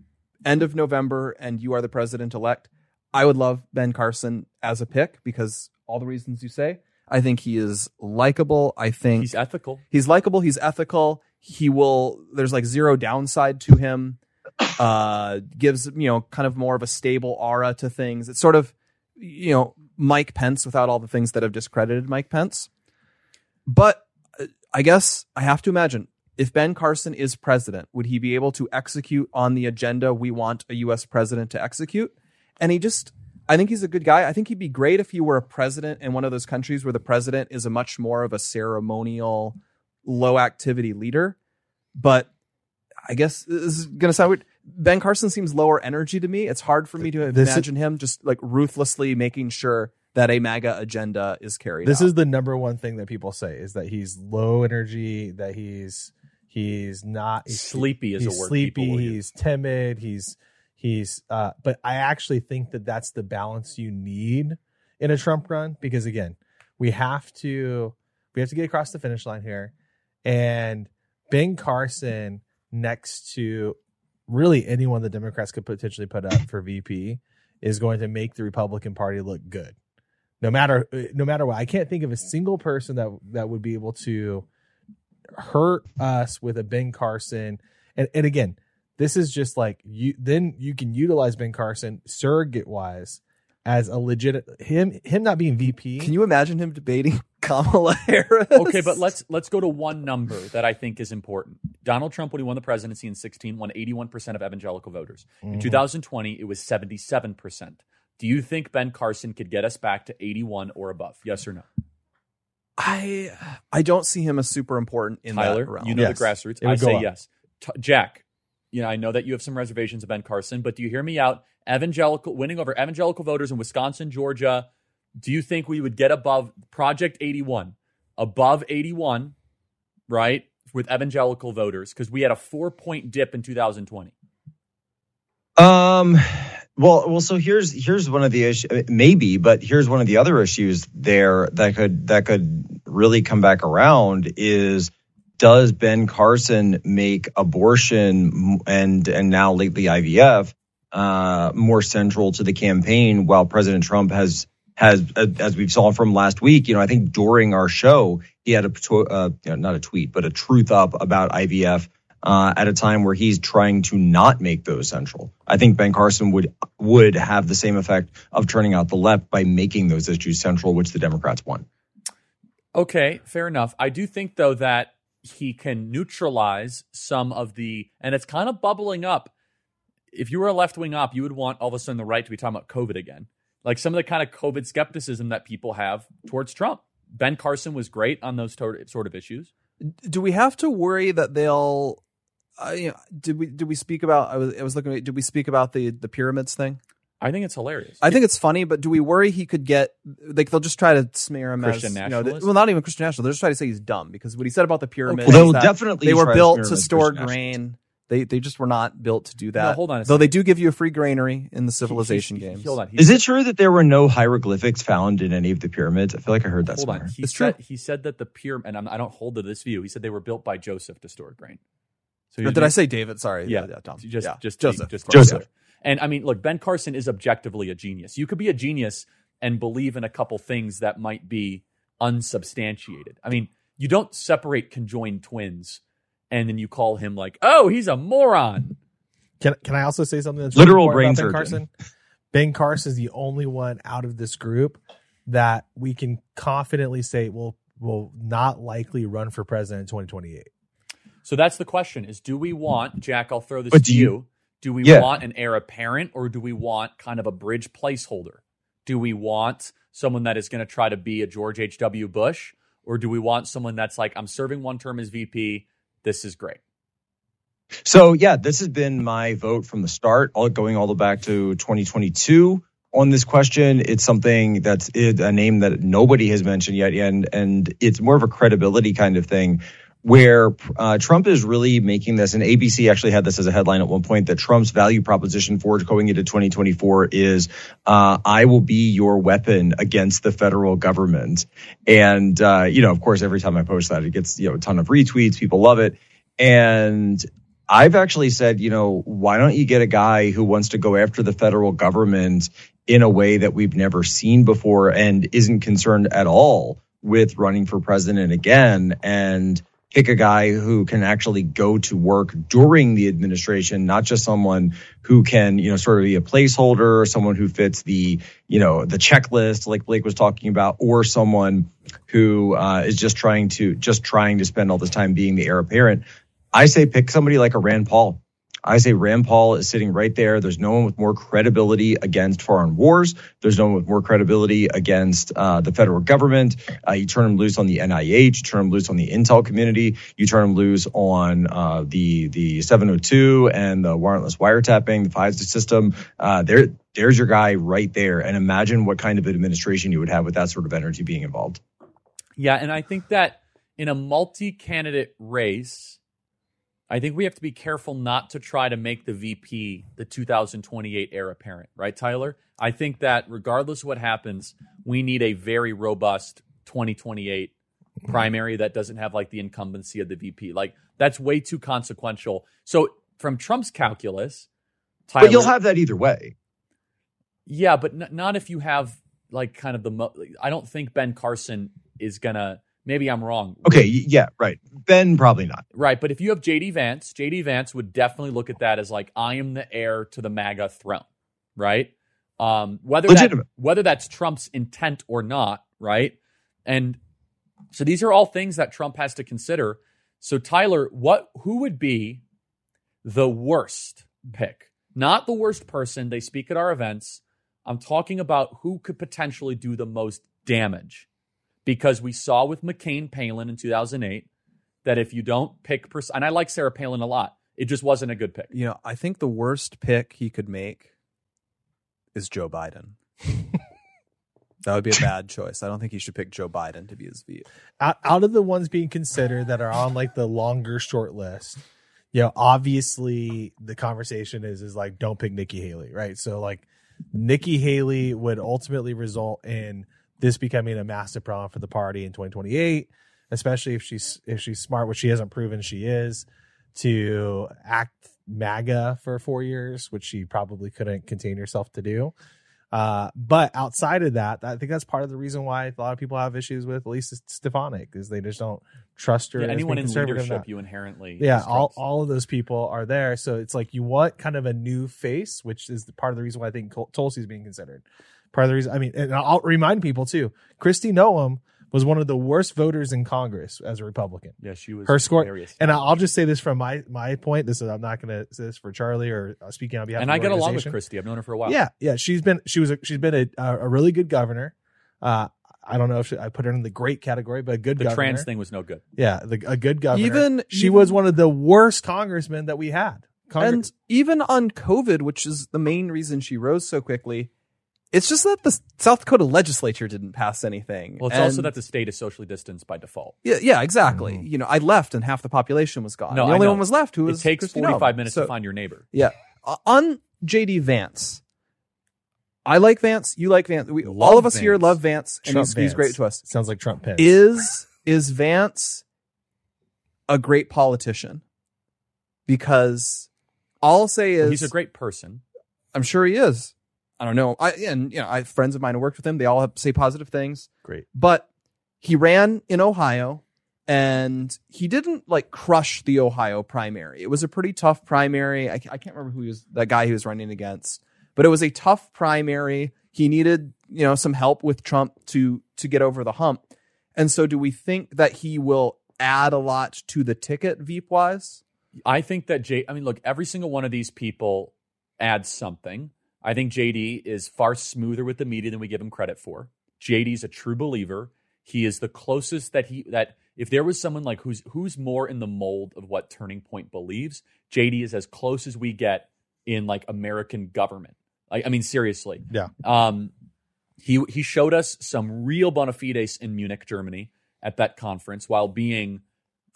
end of November and you are the president elect, I would love Ben Carson as a pick because all the reasons you say. I think he is likable. I think he's ethical. he's likable. He's ethical. He will. There's like zero downside to him. Uh, gives you know kind of more of a stable aura to things. It's sort of you know Mike Pence without all the things that have discredited Mike Pence. But uh, I guess I have to imagine if Ben Carson is president, would he be able to execute on the agenda we want a U.S. president to execute? And he just, I think he's a good guy. I think he'd be great if he were a president in one of those countries where the president is a much more of a ceremonial low activity leader. But I guess this is gonna sound weird. Ben Carson seems lower energy to me. It's hard for me to This is- imagine him just like ruthlessly making sure that a MAGA agenda is carried This out. is the number one thing that people say is that he's low energy, that he's he's not he's, Sleepy is a word Sleepy, people will use. he's timid, he's he's uh but I actually think that that's the balance you need in a Trump run because again, we have to we have to get across the finish line here and Ben Carson next to really anyone the Democrats could potentially put up for VP is going to make the Republican Party look good. No matter no matter what, I can't think of a single person that that would be able to hurt us with a Ben Carson. And and again, this is just like you then you can utilize Ben Carson surrogate wise as a legit him him not being VP. Can you imagine him debating Kamala Harris? Okay, but let's let's go to one number that I think is important. Donald Trump, when he won the presidency in 16, won 81% of evangelical voters. In Mhm. 2020, it was 77%. Do you think Ben Carson could get us back to 81 or above? Yes or no? I I don't see him as super important in Tyler, that realm. you know Yes. the grassroots. I would say up. yes. T- Jack, you know I know that you have some reservations of Ben Carson, but do you hear me out? Evangelical winning over evangelical voters in Wisconsin, Georgia. Do you think we would get above Project 81, above 81, right, with evangelical voters? Because we had a four point dip in 2020. Um, well, well, so here's here's one of the issues, maybe, but here's one of the other issues there that could that could really come back around is does Ben Carson make abortion and and now lately IVF uh, more central to the campaign while President Trump has has as we saw from last week, you know, I think during our show he had a uh, not a tweet but a truth up about IVF uh, at a time where he's trying to not make those central. I think Ben Carson would would have the same effect of turning out the left by making those issues central, which the Democrats want. Okay, fair enough. I do think though that he can neutralize some of the, and it's kind of bubbling up. If you were a left wing op, you would want all of a sudden the right to be talking about COVID again, like some of the kind of COVID skepticism that people have towards Trump. Ben Carson was great on those to- sort of issues. do we have to worry that they'll? Uh, you know, did we did we speak about? I was I was looking. at Did we speak about the the pyramids thing? I think it's hilarious. I think it's funny, but do we worry he could get like they'll just try to smear him Christian as you know, th- nationalist? well, not even Christian national. They'll just try to say he's dumb because what he said about the pyramids. Well, they is will that definitely they were try to built to store grain. They they just were not built to do that. hold on a Though they do give you a free granary in the civilization He- he- games. Hold on. Is it true that there were no hieroglyphics found in any of the pyramids? I feel like I heard that Hold somewhere. on. He It's said true. he said that the pyramid, and I'm, I don't hold to this view. He said they were built by Joseph to store grain. So Or he did I say David? Sorry. Yeah, Tom. Just, yeah. just Joseph. Just Joseph. And I mean, look, Ben Carson is objectively a genius. You could be a genius and believe in a couple things that might be unsubstantiated. I mean, you don't separate conjoined twins and then you call him like, oh, he's a moron. Can can I also say something that's Literal really important brain about Ben Carson? Ben Carson is the only one out of this group that we can confidently say will will not likely run for president in 2028. So that's the question: Is do we want Jack? I'll throw this But to do you. you- Do we Yeah. want an heir apparent, or do we want kind of a bridge placeholder? Do we want someone that is going to try to be a George H. W. Bush, or do we want someone that's like, I'm serving one term as VP. This is great. So yeah, this has been my vote from the start, all going all the way back to 2022 on this question. It's something that's it, a name that nobody has mentioned yet, and and it's more of a credibility kind of thing. Where uh, Trump is really making this, and ABC actually had this as a headline at one point that Trump's value proposition for going into 2024 is, uh, "I will be your weapon against the federal government." And uh, you know, of course, every time I post that, it gets you know a ton of retweets. People love it, and I've actually said, you know, why don't you get a guy who wants to go after the federal government in a way that we've never seen before and isn't concerned at all with running for president again and pick a guy who can actually go to work during the administration, not just someone who can, you know, sort of be a placeholder, someone who fits the, you know, the checklist like Blake was talking about, or someone who uh, is just trying to just trying to spend all this time being the heir apparent. I say pick somebody like a Rand Paul. I say Rand Paul is sitting right there. There's no one with more credibility against foreign wars. There's no one with more credibility against uh, the federal government. Uh, you turn him loose on the NIH. You turn him loose on the intel community. You turn him loose on uh, the the 702 and the warrantless wiretapping, the FISA system. Uh, there, there's your guy right there. And imagine what kind of administration you would have with that sort of energy being involved. Yeah, and I think that in a multi-candidate race, I think we have to be careful not to try to make the VP the 2028 heir apparent, right, Tyler? I think that regardless of what happens, we need a very robust 2028 primary that doesn't have like the incumbency of the VP. Like that's way too consequential. So from Trump's calculus, Tyler, But you'll have that either way. yeah, but n- not if you have like kind of the. Mo- I don't think Ben Carson is gonna. Maybe I'm wrong. Okay, yeah, right. Ben probably not. Right, but if you have JD Vance, JD Vance would definitely look at that as like I am the heir to the MAGA throne, right? Um, whether that, whether that's Trump's intent or not, right? And so these are all things that Trump has to consider. So Tyler, what who would be the worst pick? Not the worst person. They speak at our events. I'm talking about who could potentially do the most damage. Because we saw with McCain Palin in 2008 that if you don't pick, pers- and I like Sarah Palin a lot, it just wasn't a good pick. You know, I think the worst pick he could make is Joe Biden. that would be a bad choice. I don't think he should pick Joe Biden to be his VP. out, out of the ones being considered that are on like the longer short list, you know, obviously the conversation is is like don't pick Nikki Haley, right? So like Nikki Haley would ultimately result in this becoming a massive problem for the party in 2028, especially if she's if she's smart, which she hasn't proven she is, to act MAGA for four years, which she probably couldn't contain herself to do. Uh, but outside of that, I think that's part of the reason why a lot of people have issues with Lisa Stefanik is they just don't trust her. Yeah, anyone in leadership, you inherently yeah, all, all of those people are there. So it's like you want kind of a new face, which is the part of the reason why I think Tulsi's being considered. Part of the reason, I mean, and I'll remind people too, Kristi Noem was one of the worst voters in Congress as a Republican. Yeah, she was Her score, hilarious. and I'll just say this from my my point. This is I'm not going to say this for Charlie or uh, speaking on behalf. and of I get along with organization. Kristi. I've known her for a while. Yeah, yeah. She's been she was a, she's been a a really good governor. Uh, I don't know if she, I put her in the great category, but a good the governor. trans thing was no good. Yeah, the, a good governor. Even- she even- was one of the worst congressmen that we had. Congress, And even on COVID, which is the main reason she rose so quickly, it's just that the South Dakota legislature didn't pass anything. Well, it's also that the state is socially distanced by default. Yeah, yeah, exactly. You know, I left and half the population was gone. No, the I only know. one was left who was it takes 45 minutes So- to find your neighbor. Yeah. Uh, on JD Vance, I like Vance. You like Vance. We, all of us here Vance. love Vance, and Trump he's, he's Vance. great to us. Sounds like Trump Pence. Is is Vance a great politician? Because all I'll say is He's a great person. I'm sure he is. I don't know. I and you know, I have friends of mine who worked with him. They all have, say positive things. Great. But he ran in Ohio and he didn't like crush the Ohio primary. It was a pretty tough primary. I, I can't remember who he was that guy he was running against, but it was a tough primary. He needed, you know, some help with Trump to to get over the hump. And so do we think that he will add a lot to the ticket Veep wise? I think that J. I mean, look, every single one of these people adds something. I think JD is far smoother with the media than we give him credit for. JD's a true believer. He is the closest that he that if there was someone like who's who's more in the mold of what Turning Point believes, JD is as close as we get in like American government. Like, I mean, seriously. Yeah. Um, he he showed us some real bona fides in Munich, Germany, at that conference, while being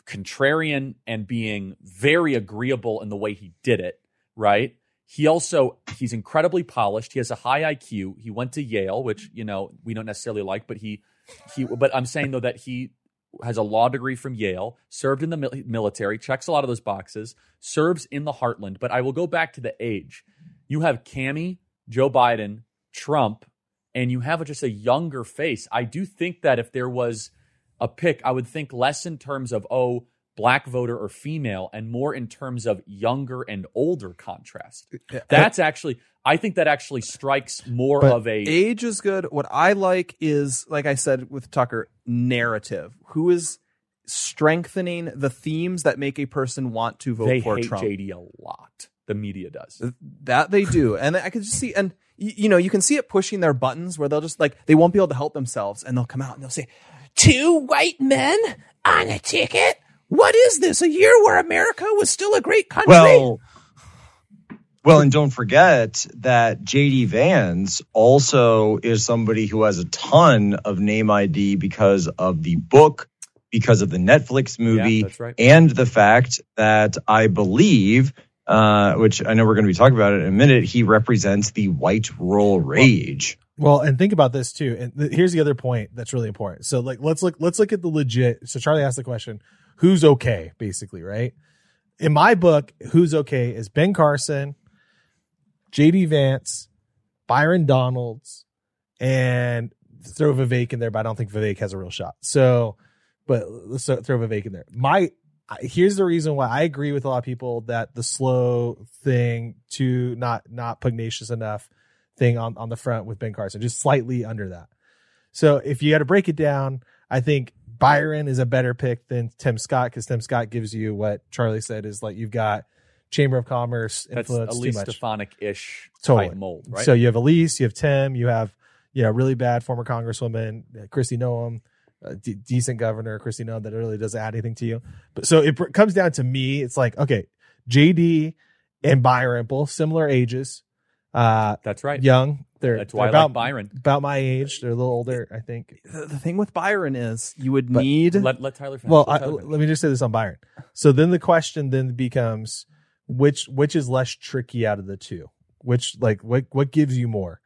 contrarian and being very agreeable in the way he did it. Right. He also he's incredibly polished. He has a high IQ. He went to Yale, which you know we don't necessarily like, but he he. But I'm saying though that he has a law degree from Yale, served in the military, checks a lot of those boxes, serves in the heartland. But I will go back to the age. You have Cami, Joe Biden, Trump, and you have just a younger face. I do think that if there was a pick, I would think less in terms of, oh, black voter or female, and more in terms of younger and older contrast. That's actually, I think that actually strikes more But of a. age is good. What I like is, like I said with Tucker, narrative. Who is strengthening the themes that make a person want to vote they for hate Trump? JD a lot. the media does. That they do, and I could just see, and you know, you can see it pushing their buttons where they'll just like they won't be able to help themselves, and they'll come out and they'll say, two white men on a ticket. What is this? A year where America was still a great country? Well, well, and don't forget that JD Vance also is somebody who has a ton of name ID because of the book, because of the Netflix movie, that's right. and the fact that I believe, uh, which I know we're going to be talking about it in a minute, he represents the white rural rage. Well, and think about this too. And th- here's the other point that's really important. So, like, let's look. Let's look at the legit. So, Charlie asked the question: Who's okay? Basically, right? In my book, who's okay is Ben Carson, J.D. Vance, Byron Donalds, and throw Vivek in there. But I don't think Vivek has a real shot. So, but let's throw Vivek in there. My here's the reason why I agree with a lot of people that the slow thing to not not pugnacious enough thing on, on the front with Ben Carson, just slightly under that. So if you got to break it down, I think Byron is a better pick than Tim Scott because Tim Scott gives you what Charlie said is like you've got Chamber of Commerce That's influence too Elise much. Stefanik-ish Totally. type mold, right? So you have Elise, you have Tim, you have you know really bad former Congresswoman uh, Kristi d- decent governor Kristi Noem that really doesn't add anything to you. But so it comes down to me. It's like okay, JD and Byron both similar ages. Uh, That's right. young. They're, That's why they're I like about Byron. about my age. They're a little older, I think. the, the thing with Byron is you would But need Let, let Tyler finish. Well, Let I, Tyler finish. let me just say this on Byron. So then the question then becomes which which is less tricky out of the two? Which like what what gives you more?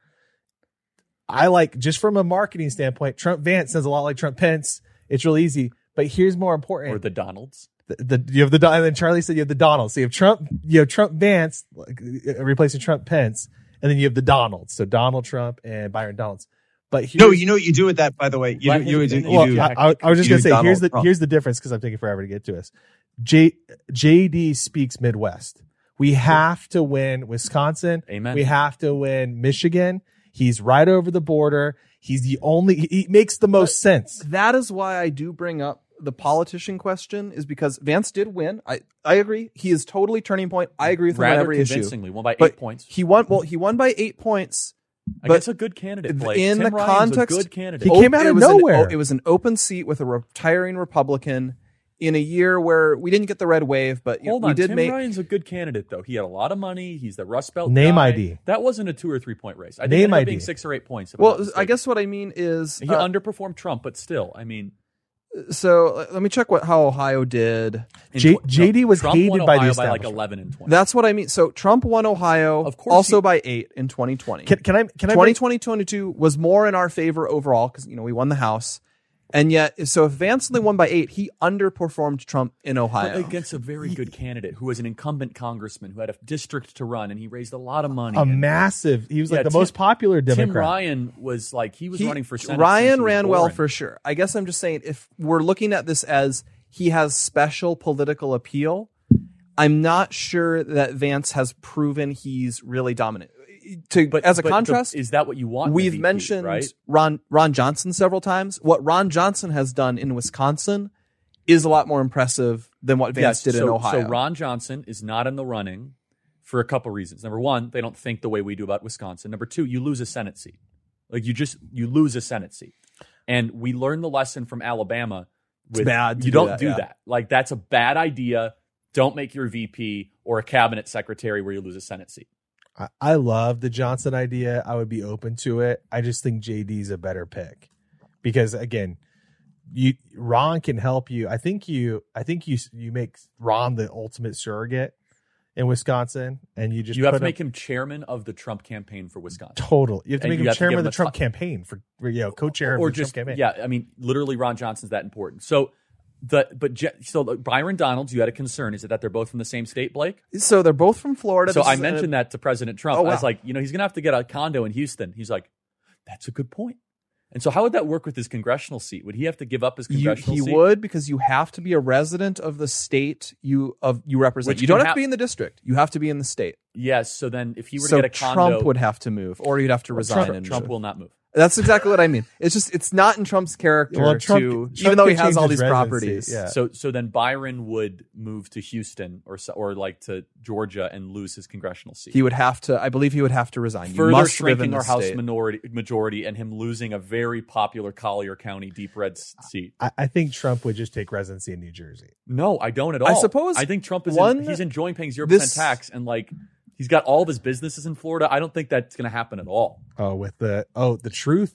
I like just from a marketing standpoint, Trump Vance sounds a lot like Trump Pence. It's real easy. But here's more important. or the Donalds. the, the you have the Don- and then Charlie said you have the Donald. So you have Trump, you have Trump Vance like, uh, replacing Trump Pence, and then you have the Donalds. So Donald Trump and Byron Donalds. But here's, No, you know what you do with that, by the way. You, do, you, do, you well, do. I, I, I was just gonna say Donald here's the Trump. here's the difference because I'm taking forever to get to us. J JD speaks Midwest. We have to win Wisconsin. Amen. We have to win Michigan. He's right over the border. He's the only. He, he makes the most sense. that is why I do bring up the politician question is because Vance did win. I, I agree. He is totally turning point. I agree with him on Rather every issue. convincingly, won by eight But points. He won. Well, he won by eight points. I but guess a good candidate. Blake. in Tim the Ryan's context, a good candidate. He came out of was an- nowhere. it was an open seat with a retiring Republican in a year where we didn't get the red wave, but you know, Hold we on, did Tim make. Ryan's a good candidate though. He had a lot of money. He's the Rust Belt Name guy. ID. That wasn't a two or three point race. I think Name it ended up ID. being six or eight points. if I'm Well, I mistaken. guess what I mean is he uh, underperformed Trump, but still, I mean, so. Let me check what how Ohio did. in J- tw- JD was Trump hated by the Ohio by like eleven and twenty. That's what I mean. So Trump won Ohio, Of course also he- by eight in 2020. Can, can I? Can I? bring- 2020 22 was more in our favor overall because you know we won the House, and yet so if Vance only won by eight, he underperformed Trump in But Ohio. against a very good candidate who was an incumbent congressman who had a district to run, and he raised a lot of money. a and massive. He was like the Tim- most popular Democrat. Tim Ryan was like he was He- running for senate. since Ryan he was ran well for sure. I guess I'm just saying if we're looking at this as he has special political appeal, I'm not sure that Vance has proven he's really dominant. To But as a but the- contrast, is that what you want? We've VP, mentioned right? Ron Ron Johnson several times. What Ron Johnson has done in Wisconsin is a lot more impressive than what Vance Yes, did so, in Ohio. So Ron Johnson is not in the running for a couple reasons. Number one, they don't think the way we do about Wisconsin. Number two, you lose a Senate seat. Like you just you lose a Senate seat. And we learned the lesson from Alabama. With, bad to You do don't that, do yeah. that. Like that's a bad idea. Don't make your VP or a cabinet secretary where you lose a Senate seat. I, I love the Johnson idea. I would be open to it. I just think JD's a better pick because again, you Ron can help you. I think you. I think you. You make Ron the ultimate surrogate in Wisconsin, and you just you have to make him chairman of the Trump campaign for Wisconsin. total. You have to and make him chairman of the Trump ti- campaign for you know co-chair or of the just Trump campaign. yeah. I mean, literally, Ron Johnson's that important. So the but Je- so like, Byron Donalds, you had a concern. Is it that they're both from the same state, Blake? so they're both from Florida. So This I is mentioned that to President Trump. Oh, I was wow. like, you know, he's gonna have to get a condo in Houston. He's like, that's a good point. And so, how would that work with his congressional seat? Would he have to give up his You, congressional he seat? would because you have to be a resident of the state you of you represent. Which you don't can have hap- to be in the district. You have to be in the state. Yes. So then, if he were So to get a condo, Trump would have to move, or you'd have to resign. Trump, and Trump move. will not move. That's exactly what I mean. It's just it's not in Trump's character Well, Trump- to Trump even though he has all these residency, properties. yeah. So so then Byron would move to Houston or or like to Georgia and lose his congressional seat. He would have to. I believe he would have to resign. You Further must shrinking the our House state. minority majority and him losing a very popular Collier County deep red seat. I, I think Trump would just take residency in New Jersey. No, I don't at all. I suppose I think Trump is one- in, he's enjoying paying zero this- percent tax and like he's got all of his businesses in Florida. I don't think that's going to happen at all. Oh, with the oh the truth,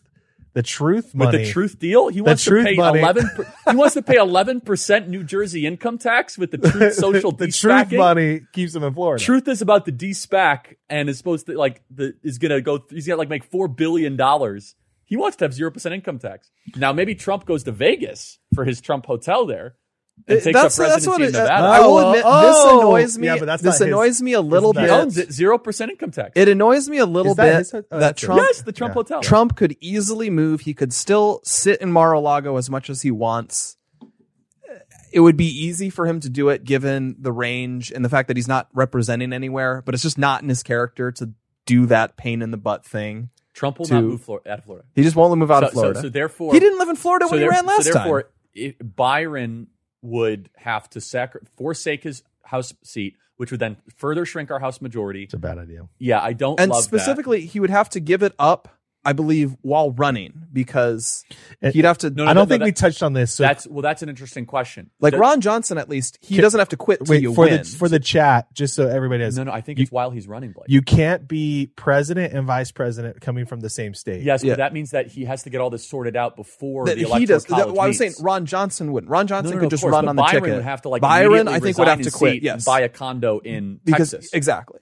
the truth With money. the truth deal, he wants to pay money. eleven. per- he wants to pay eleven percent New Jersey income tax with the truth social the truth money keeps him in Florida. Truth is about the D-SPAC and is supposed to like the is going to go. He's going to like make four billion dollars. He wants to have zero percent income tax. Now maybe Trump goes to Vegas for his Trump hotel there and It- takes that's, up that's residency what in it, uh, Nevada. I will Oh, admit oh. this annoys me. Yeah, but that's this not his- annoys me a little isn't he bit. Oh, owns it zero percent income tax. It annoys me a little that bit his- oh, that Trump yes, the Trump Yeah. hotel. Trump could easily move. He could still sit in Mar-a-Lago as much as he wants. It would be easy for him to do it given the range and the fact that he's not representing anywhere, but it's just not in his character to do that pain in the butt thing. Trump will to- not move Flor- out of Florida. He just won't move out so, of Florida. So, so therefore, he didn't live in Florida so when he ran last so therefore, time. it- Byron would have to sacri- forsake his House seat, which would then further shrink our House majority. It's a bad idea. Yeah, I don't And love specifically, he would have to give it up, I believe, while running because And- he'd have to. No, no, I don't no, think that- we touched on this. So That's well, that's an interesting question. like The- Ron Johnson, at least he Can- doesn't have to quit till wait you for win. the for the chat, just so everybody has. No, no, I think you, it's while he's running, Blake. you can't be president and vice president coming from the same state. yes, Yeah. but that means that he has to get all this sorted out before that the electoral he does. college That, well, I was saying. Ron Johnson wouldn't. Ron Johnson no, no, could of just course, run but on the Byron ticket. would have to like Byron, I think, resign would have his to quit. seat Yes, and buy a condo in because Texas. exactly.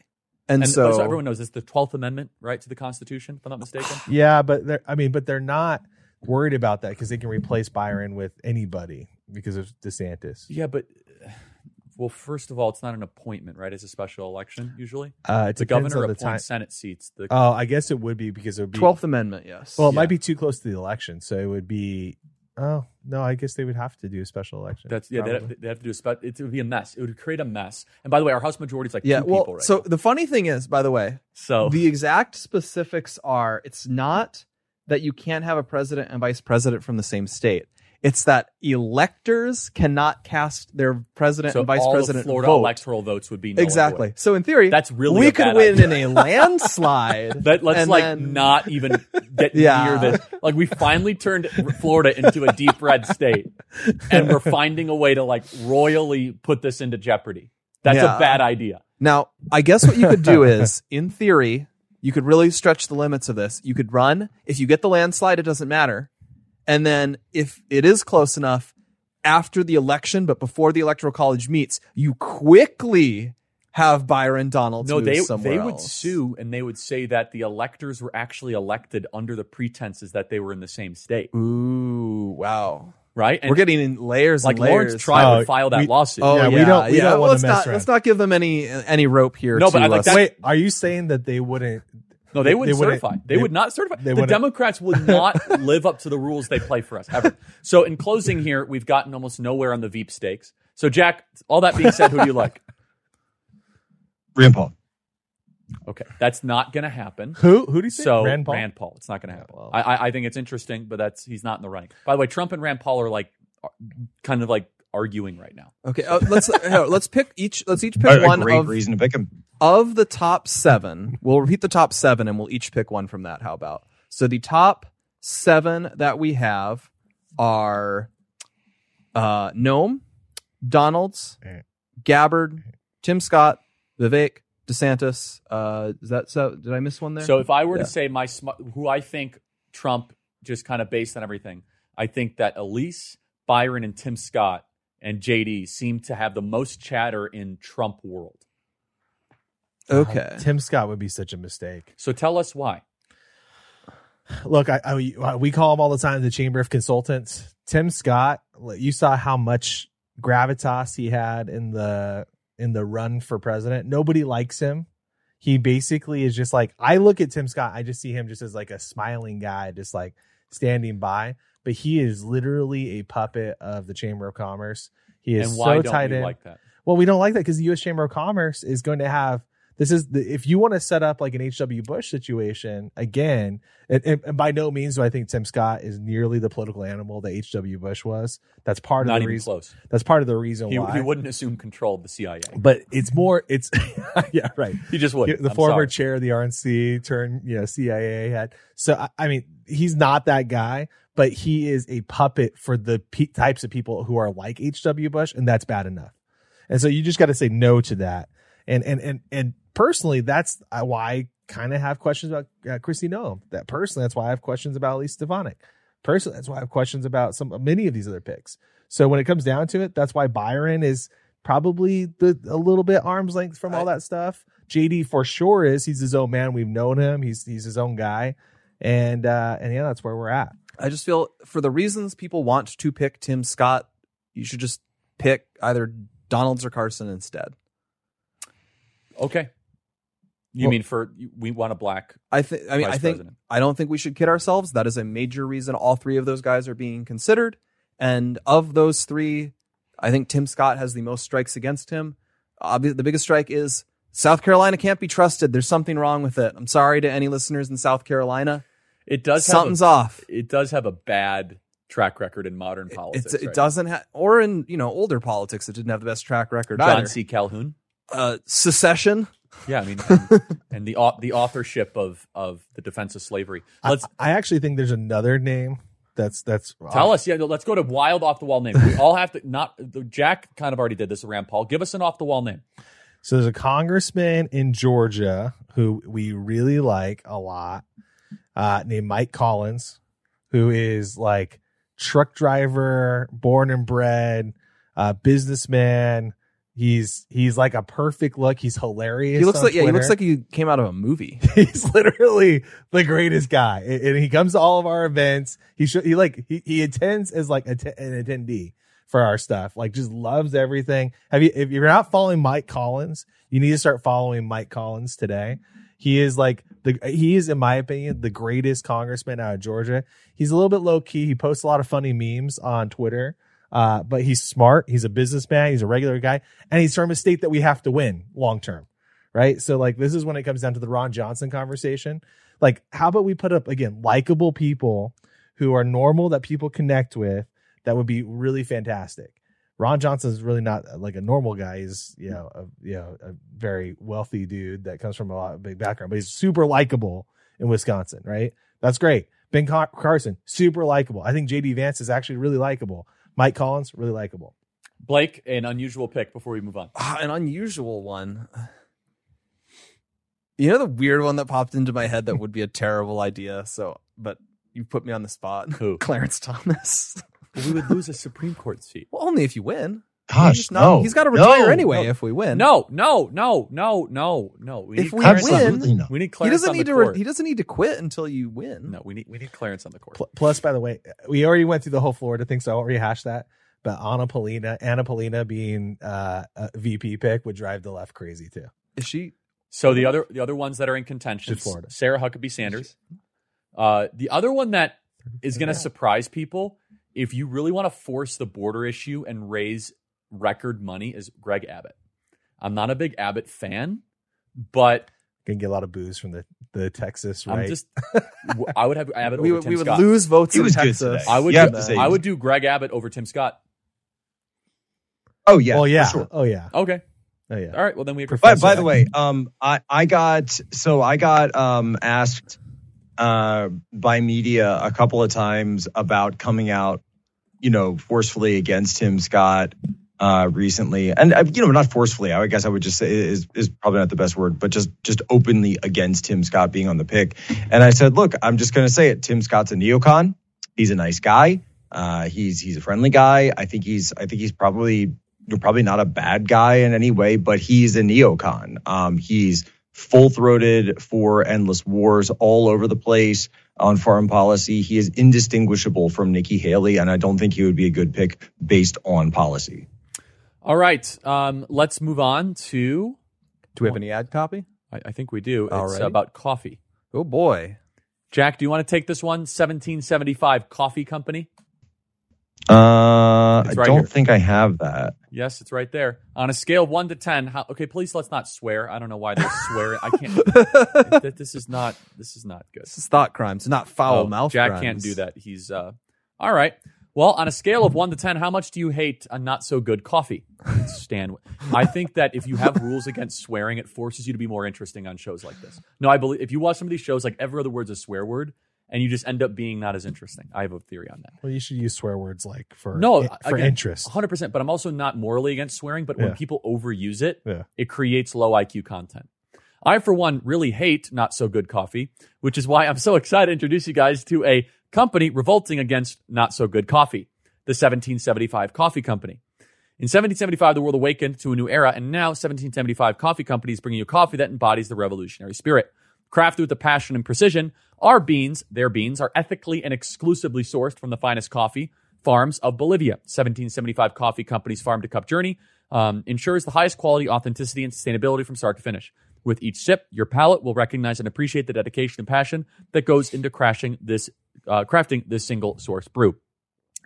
And, And so so everyone knows this the Twelfth Amendment, right, to the Constitution, if I'm not mistaken. Yeah, but they're, I mean, but they're not worried about that because they can replace Byron with anybody because of DeSantis. Yeah, but well, first of all, it's not an appointment, right? It's a special election usually. Uh, it The governor on the appoints time. Senate seats. The, Oh, I guess it would be because it would be. Twelfth Amendment, yes. well, it yeah. might be too close to the election, so it would be. Oh no, I guess they would have to do a special election. that's yeah. They have, they have to do a spe- It would be a mess. It would create a mess. And by the way, our House majority is like yeah. two Well, people right so now. the funny thing is, by the way, So the exact specifics are: it's not that you can't have a president and vice president from the same state. It's that electors cannot cast their president so and vice all president the Florida vote. electoral votes would be null exactly. void. So in theory, That's really we could win idea. in a landslide. That let's like then- not even get Yeah. near this. Like we finally turned Florida into a deep red state, and we're finding a way to like royally put this into jeopardy. That's Yeah. a bad idea. Now, I guess what you could do is, in theory, you could really stretch the limits of this. You could run. If you get the landslide, it doesn't matter. And then if it is close enough after the election, but before the electoral college meets, you quickly have Byron Donalds No, they somewhere they would else. sue and they would say that the electors were actually elected under the pretenses that they were in the same state, Ooh, wow. right? And We're getting in layers like and layers. Laurence Tribe Oh, would file that we- lawsuit. Oh Yeah, yeah, we oh, don't- we yeah. don't wanna let's mess not around. let's not give them any any rope here. No, but I like that- Wait, are you saying that they wouldn't? No, they wouldn't wouldn't- certify. They, they- would not certify. The wouldn't- Democrats would not live up to the rules they play for us ever. So, in closing, here we've gotten almost nowhere on the Veepstakes. So, Jack, all that being said, who do you like? Rand Paul. Okay, that's not going to happen. Who? Who do you say? So Rand Paul. It's not going to happen. well. I, I, I think it's interesting, but that's he's not in the running. By the way, Trump and Rand Paul are like kind of like arguing right now. Okay, uh, let's uh, let's pick each. Let's each pick A, a one great of reason to pick him. of the top seven, we'll repeat the top seven and we'll each pick one from that. How about? So the top seven that we have are uh Noem, Donalds, Eh. Gabbard, Tim Scott, Vivek, DeSantis. Uh is that so did I miss one there? So if I were Yeah. to say my sm- who I think Trump just kind of based on everything, I think that Elise, Byron, and Tim Scott and JD seem to have the most chatter in Trump world. okay. Tim Scott would be such a mistake. So tell us why. Look, I, I we call him all the time the Chamber of Consultants. Tim Scott, you saw how much gravitas he had in the in the run for president. Nobody likes him. He basically is just like I look at Tim Scott, I just see him just as like a smiling guy, just like standing by. But he is literally a puppet of the Chamber of Commerce. He is and why so don't tied we in. like that? Well, we don't like that because the U.S. Chamber of Commerce is going to have This is the, if you want to set up like an HW Bush situation again, and, and, by no means do I think Tim Scott is nearly the political animal that HW Bush was. That's part Not of the even reason. close. That's part of the reason He, why he wouldn't assume control of the CIA. But it's more. It's yeah, right. He just would. The I'm former sorry. chair of the RNC turned you know CIA head. So I, I mean, he's not that guy, but he is a puppet for the pe- types of people who are like HW Bush, and that's bad enough. And so you just got to say no to that. And and and and personally, that's uh, why I kind of have questions about uh, Kristi Noem. That personally, that's why I have questions about Elise Stefanik. Personally, that's why I have questions about some many of these other picks. So when it comes down to it, that's why Byron is probably the a little bit arm's length from all that stuff. JD for sure is he's his own man. We've known him. He's he's his own guy, and uh and yeah, that's where we're at. I just feel for the reasons people want to pick Tim Scott, you should just pick either Donalds or Carson instead. Okay. You Well- mean for we want a black? I think. I mean, I think. president. I don't think we should kid ourselves. That is a major reason all three of those guys are being considered. And of those three, I think Tim Scott has the most strikes against him. Obvi- the biggest strike is South Carolina can't be trusted. There's something wrong with it. I'm sorry to any listeners in South Carolina. It does. Something's have a, off. It does have a bad track record in modern politics. It's, it right? doesn't have, or in you know older politics, it didn't have the best track record. John either. C. Calhoun. Uh, secession. Yeah, I mean, and, and the au- the authorship of of the defense of slavery. Let's I actually think there's another name that's that's tell us. Yeah, no, let's go to wild off the wall name. We all have to not. Jack kind of already did this around Paul. Give us an off the wall name. So there's a congressman in Georgia who we really like a lot, uh, named Mike Collins, who is like truck driver, born and bred, uh, businessman. He's he's like a perfect look. He's hilarious. He looks like yeah, he looks like he came out of a movie. he's literally the greatest guy, and and he comes to all of our events. He should he like he, he attends as like a t- an attendee for our stuff. Like just loves everything. Have you if you're not following Mike Collins, you need to start following Mike Collins today. He is like the he is in my opinion the greatest congressman out of Georgia. He's a little bit low key. He posts a lot of funny memes on Twitter. Uh, but he's smart. He's a businessman. He's a regular guy, and he's from a state that we have to win long term right? So like this is when it comes down to the Ron Johnson conversation. Like, how about we put up again likable people who are normal that people connect with? That would be really fantastic. Ron Johnson is really not uh, like a normal guy. He's you know a you know a very wealthy dude that comes from a lot of big background, but he's super likable in Wisconsin, right? That's great. Ben Car- Carson, super likable. I think JD Vance is actually really likable. Mike Collins, really likable. Blake, an unusual pick before we move on. Ah, an unusual one. You know the weird one that popped into my head that would be a terrible idea. So, but you put me on the spot. Who? Clarence Thomas. We would lose a Supreme Court seat. Well, only if you win. Gosh, he's, not- no. he's got to retire No, anyway no. if we win. No, no, no, no, no, no. We if need we Clarence win, no. we need he doesn't on need the to. Re- he doesn't need to quit until you win. no, we need we need Clarence on the court. Pl- Plus, by the way, we already went through the whole Florida thing, so I won't rehash that. But Anna Paulina, Anna Paulina being uh, a VP pick would drive the left crazy too. Is she? So the other the other ones that are in contention, Should Florida. Sarah Huckabee Sanders. Uh, the other one that is going to surprise people, if you really want to force the border issue and raise record money, is Greg Abbott. I'm not a big Abbott fan, but Gonna get a lot of booze from the the Texas I'm right. just w- I would have Abbott We, over would- Tim we would Scott. lose votes He in was good Texas. today. I would You have do, say I would do Greg Abbott over Tim Scott. Oh yeah. oh yeah, sure. oh yeah, Okay, oh yeah. all right. Well, then we agree. By, by the way, um, I, I got so I got um asked uh by media a couple of times about coming out, you know, forcefully against Tim Scott uh recently, and uh, you know, not forcefully. I guess I would just say is is probably not the best word, but just just openly against Tim Scott being on the pick. And I said, look, I'm just gonna say it. Tim Scott's a neocon. He's a nice guy. Uh, he's he's a friendly guy. I think he's I think he's probably probably not a bad guy in any way, but he's a neocon. Um, he's full throated for endless wars all over the place on foreign policy. He is indistinguishable from Nikki Haley, and I don't think he would be a good pick based on policy. All right, um, let's move on to. Do we have any ad copy? I, I think we do. It's Alrighty. about coffee. Oh boy. Jack, do you want to take this one? 1775 Coffee Company. Uh, It's I don't here. think I have that. Yes, it's right there. On a scale of one to ten, how, okay, please let's not swear. I don't know why they swear. It. I can't. th- this is not. This is not good. This is thought crimes, not foul Oh, mouth. Jack crimes. can't do that. He's uh. All right. Well, on a scale of one to ten, how much do you hate a not so good coffee? Stan, I think that if you have rules against swearing, it forces you to be more interesting on shows like this. No, I believe if you watch some of these shows, like every other word's a swear word, and you just end up being not as interesting. I have a theory on that. Well, you should use swear words like for No, for again, interest. 100%. But I'm also not morally against swearing. But when people overuse it, Yeah. it creates low IQ content. I, for one, really hate not so good coffee, which is why I'm so excited to introduce you guys to a company revolting against not so good coffee, the 1775 Coffee Company. In 1775, the world awakened to a new era, and now 1775 Coffee Company is bringing you coffee that embodies the revolutionary spirit. Crafted with the passion and precision, our beans, their beans, are ethically and exclusively sourced from the finest coffee farms of Bolivia. 1775 Coffee Company's farm to cup journey um, ensures the highest quality, authenticity, and sustainability from start to finish. With each sip, your palate will recognize and appreciate the dedication and passion that goes into crashing this, uh, crafting this single source brew.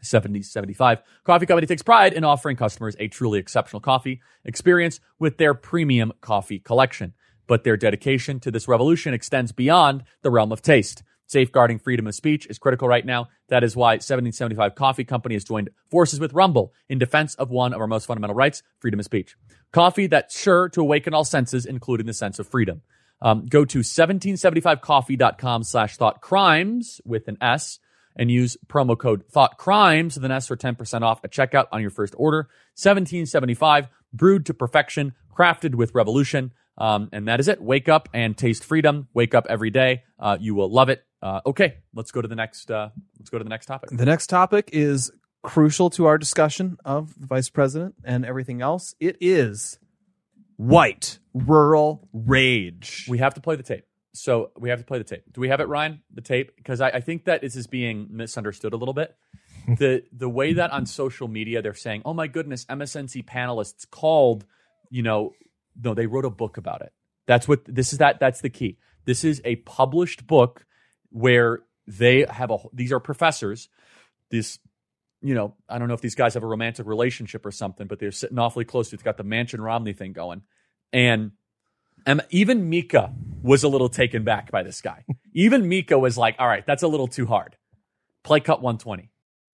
7075 Coffee Company takes pride in offering customers a truly exceptional coffee experience with their premium coffee collection. But their dedication to this revolution extends beyond the realm of taste. Safeguarding freedom of speech is critical right now. That is why 1775 Coffee Company has joined forces with Rumble in defense of one of our most fundamental rights, freedom of speech. Coffee that's sure to awaken all senses, including the sense of freedom. Um, go to 1775coffee.com slash thought crimes with an S and use promo code thought crimes with an S for 10% off at checkout on your first order. 1775 brewed to perfection, crafted with revolution. Um, and that is it. Wake up and taste freedom. Wake up every day. Uh, you will love it. Uh, okay, let's go to the next. Uh, let's go to the next topic. The next topic is crucial to our discussion of the vice president and everything else. It is white rural rage. We have to play the tape. So we have to play the tape. Do we have it, Ryan? The tape? Because I, I think that this is being misunderstood a little bit. the The way that on social media they're saying, "Oh my goodness, MSNBC panelists called," you know, no, they wrote a book about it. That's what this is. That that's the key. This is a published book where they have a. These are professors. This you know, I don't know if these guys have a romantic relationship or something, but they're sitting awfully close. To it's got the Mansion Romney thing going. And, and even Mika was a little taken back by this guy. even Mika was like, all right, that's a little too hard. Play cut 120.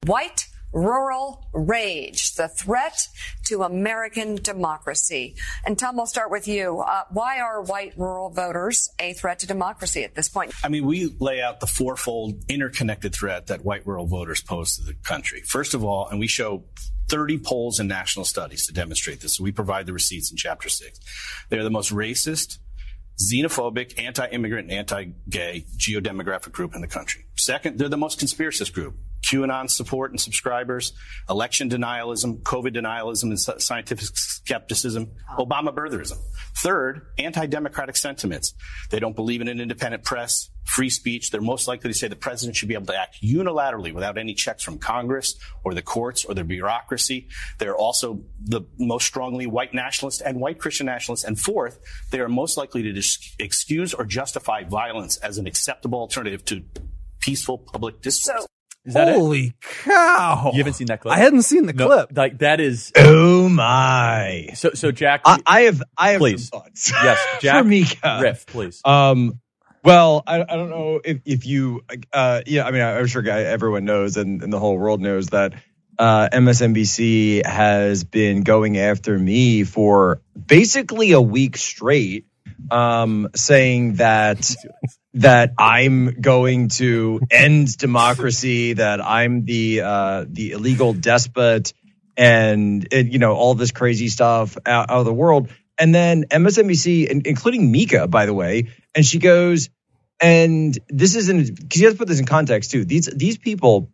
White rural rage, the threat to American democracy. And Tom, I'll start with you. Uh, why are white rural voters a threat to democracy at this point? I mean, we lay out the fourfold interconnected threat that white rural voters pose to the country. First of all, and we show 30 polls and national studies to demonstrate this. So we provide the receipts in chapter six. They're the most racist, xenophobic, anti-immigrant, anti-gay geodemographic group in the country. Second, they're the most conspiracist group. QAnon support and subscribers, election denialism, COVID denialism and scientific skepticism, uh-huh. Obama birtherism. Third, anti-democratic sentiments. They don't believe in an independent press, free speech. They're most likely to say the president should be able to act unilaterally without any checks from Congress or the courts or the bureaucracy. They're also the most strongly white nationalist and white Christian nationalists. And fourth, they are most likely to dis- excuse or justify violence as an acceptable alternative to peaceful public discourse. Is that it? Holy cow! You haven't seen that clip? I hadn't seen the No, clip. Like that is Oh my! so. So Jack, I, I have I have Please. some thoughts. yes, Jack, for Mika. riff, please. Um, well, I, I don't know if, if you, uh, yeah, I mean, I'm sure guy, everyone knows and, and the whole world knows that uh, MSNBC has been going after me for basically a week straight, um, saying that that I'm going to end democracy, that I'm the uh, the illegal despot, and it, you know all this crazy stuff out, out of the world. And then MSNBC, in- including Mika, by the way, and she goes, and this isn't because you have to put this in context too. These these people,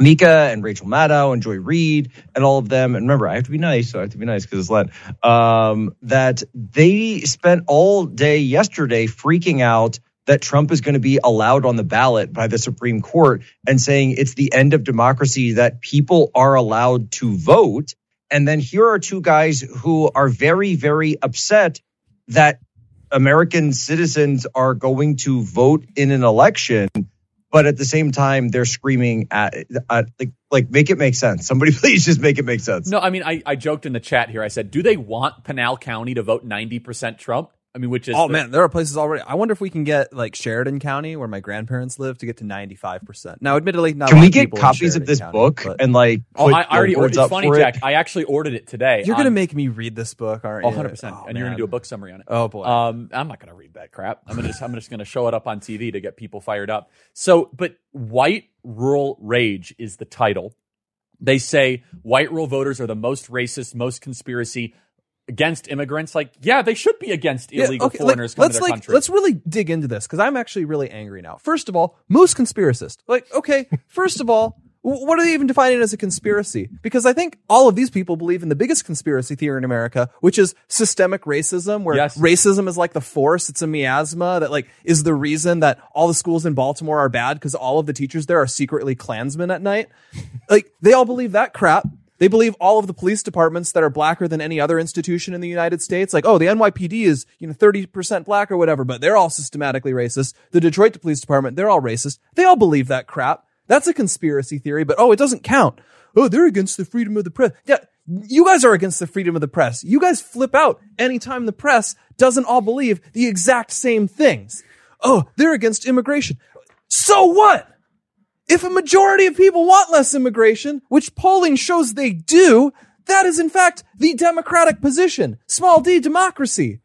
Mika and Rachel Maddow and Joy Reid and all of them. And remember, I have to be nice, so I have to be nice because it's Lent. Um, that they spent all day yesterday freaking out that Trump is going to be allowed on the ballot by the Supreme Court and saying it's the end of democracy that people are allowed to vote. And then here are two guys who are very, very upset that American citizens are going to vote in an election, but at the same time they're screaming at, at like like make it make sense. Somebody please just make it make sense. No, I mean, I, I joked in the chat here. I said, do they want Pinal County to vote 90% Trump? I mean, which is. Oh the- man, there are places already. I wonder if we can get like Sheridan County, where my grandparents live, to get to ninety five percent. Now, admittedly, not a Can lot we get people copies of this County, book but- and like? Oh, put I already ordered. It's up funny, for Jack. It? I actually ordered it today. You're gonna make me read this book, aren't you? 100%. Oh, and you're gonna do a book summary on it. Oh boy. Um, I'm not going to read that crap. I'm going to just, I'm just going to show it up on TV to get people fired up. So, but white rural rage is the title. They say white rural voters are the most racist, most conspiracy against immigrants. Like, yeah, they should be against Yeah, illegal okay, like, foreigners coming let's to their like country. let's really dig into this because I'm actually really angry now. First of all, most conspiracists. Like, okay, first of all, what are they even defining as a conspiracy? Because I think all of these people believe in the biggest conspiracy theory in America, which is systemic racism, where Yes. racism is like the force, it's a miasma that like is the reason that all the schools in Baltimore are bad because all of the teachers there are secretly Klansmen at night. like, they all believe that crap. They believe all of the police departments that are blacker than any other institution in the United States. Like, oh, the NYPD is, you know, 30% black or whatever, but they're all systematically racist. The Detroit Police Department, they're all racist. They all believe that crap. That's a conspiracy theory, but oh, it doesn't count. Oh, they're against the freedom of the press. Yeah, you guys are against the freedom of the press. You guys flip out anytime the press doesn't all believe the exact same things. Oh, they're against immigration. So what? If a majority of people want less immigration, which polling shows they do, that is in fact the democratic position. Small d democracy.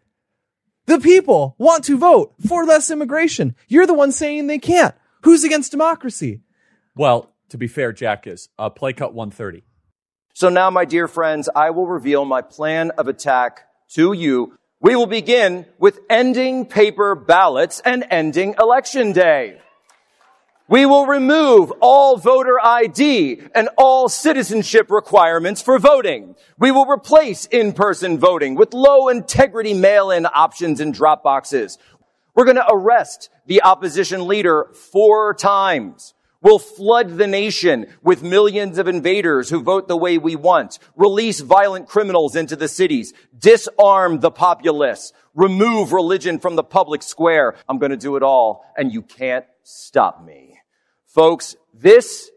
The people want to vote for less immigration. You're the one saying they can't. Who's against democracy? well, to be fair, Jack is uh, play cut 130. So now, my dear friends, I will reveal my plan of attack to you. We will begin with ending paper ballots and ending election day. We will remove all voter ID and all citizenship requirements for voting. We will replace in-person voting with low integrity mail-in options and drop boxes. We're going to arrest the opposition leader four times. We'll flood the nation with millions of invaders who vote the way we want, release violent criminals into the cities, disarm the populace, remove religion from the public square. I'm going to do it all, and you can't stop me. Folks, this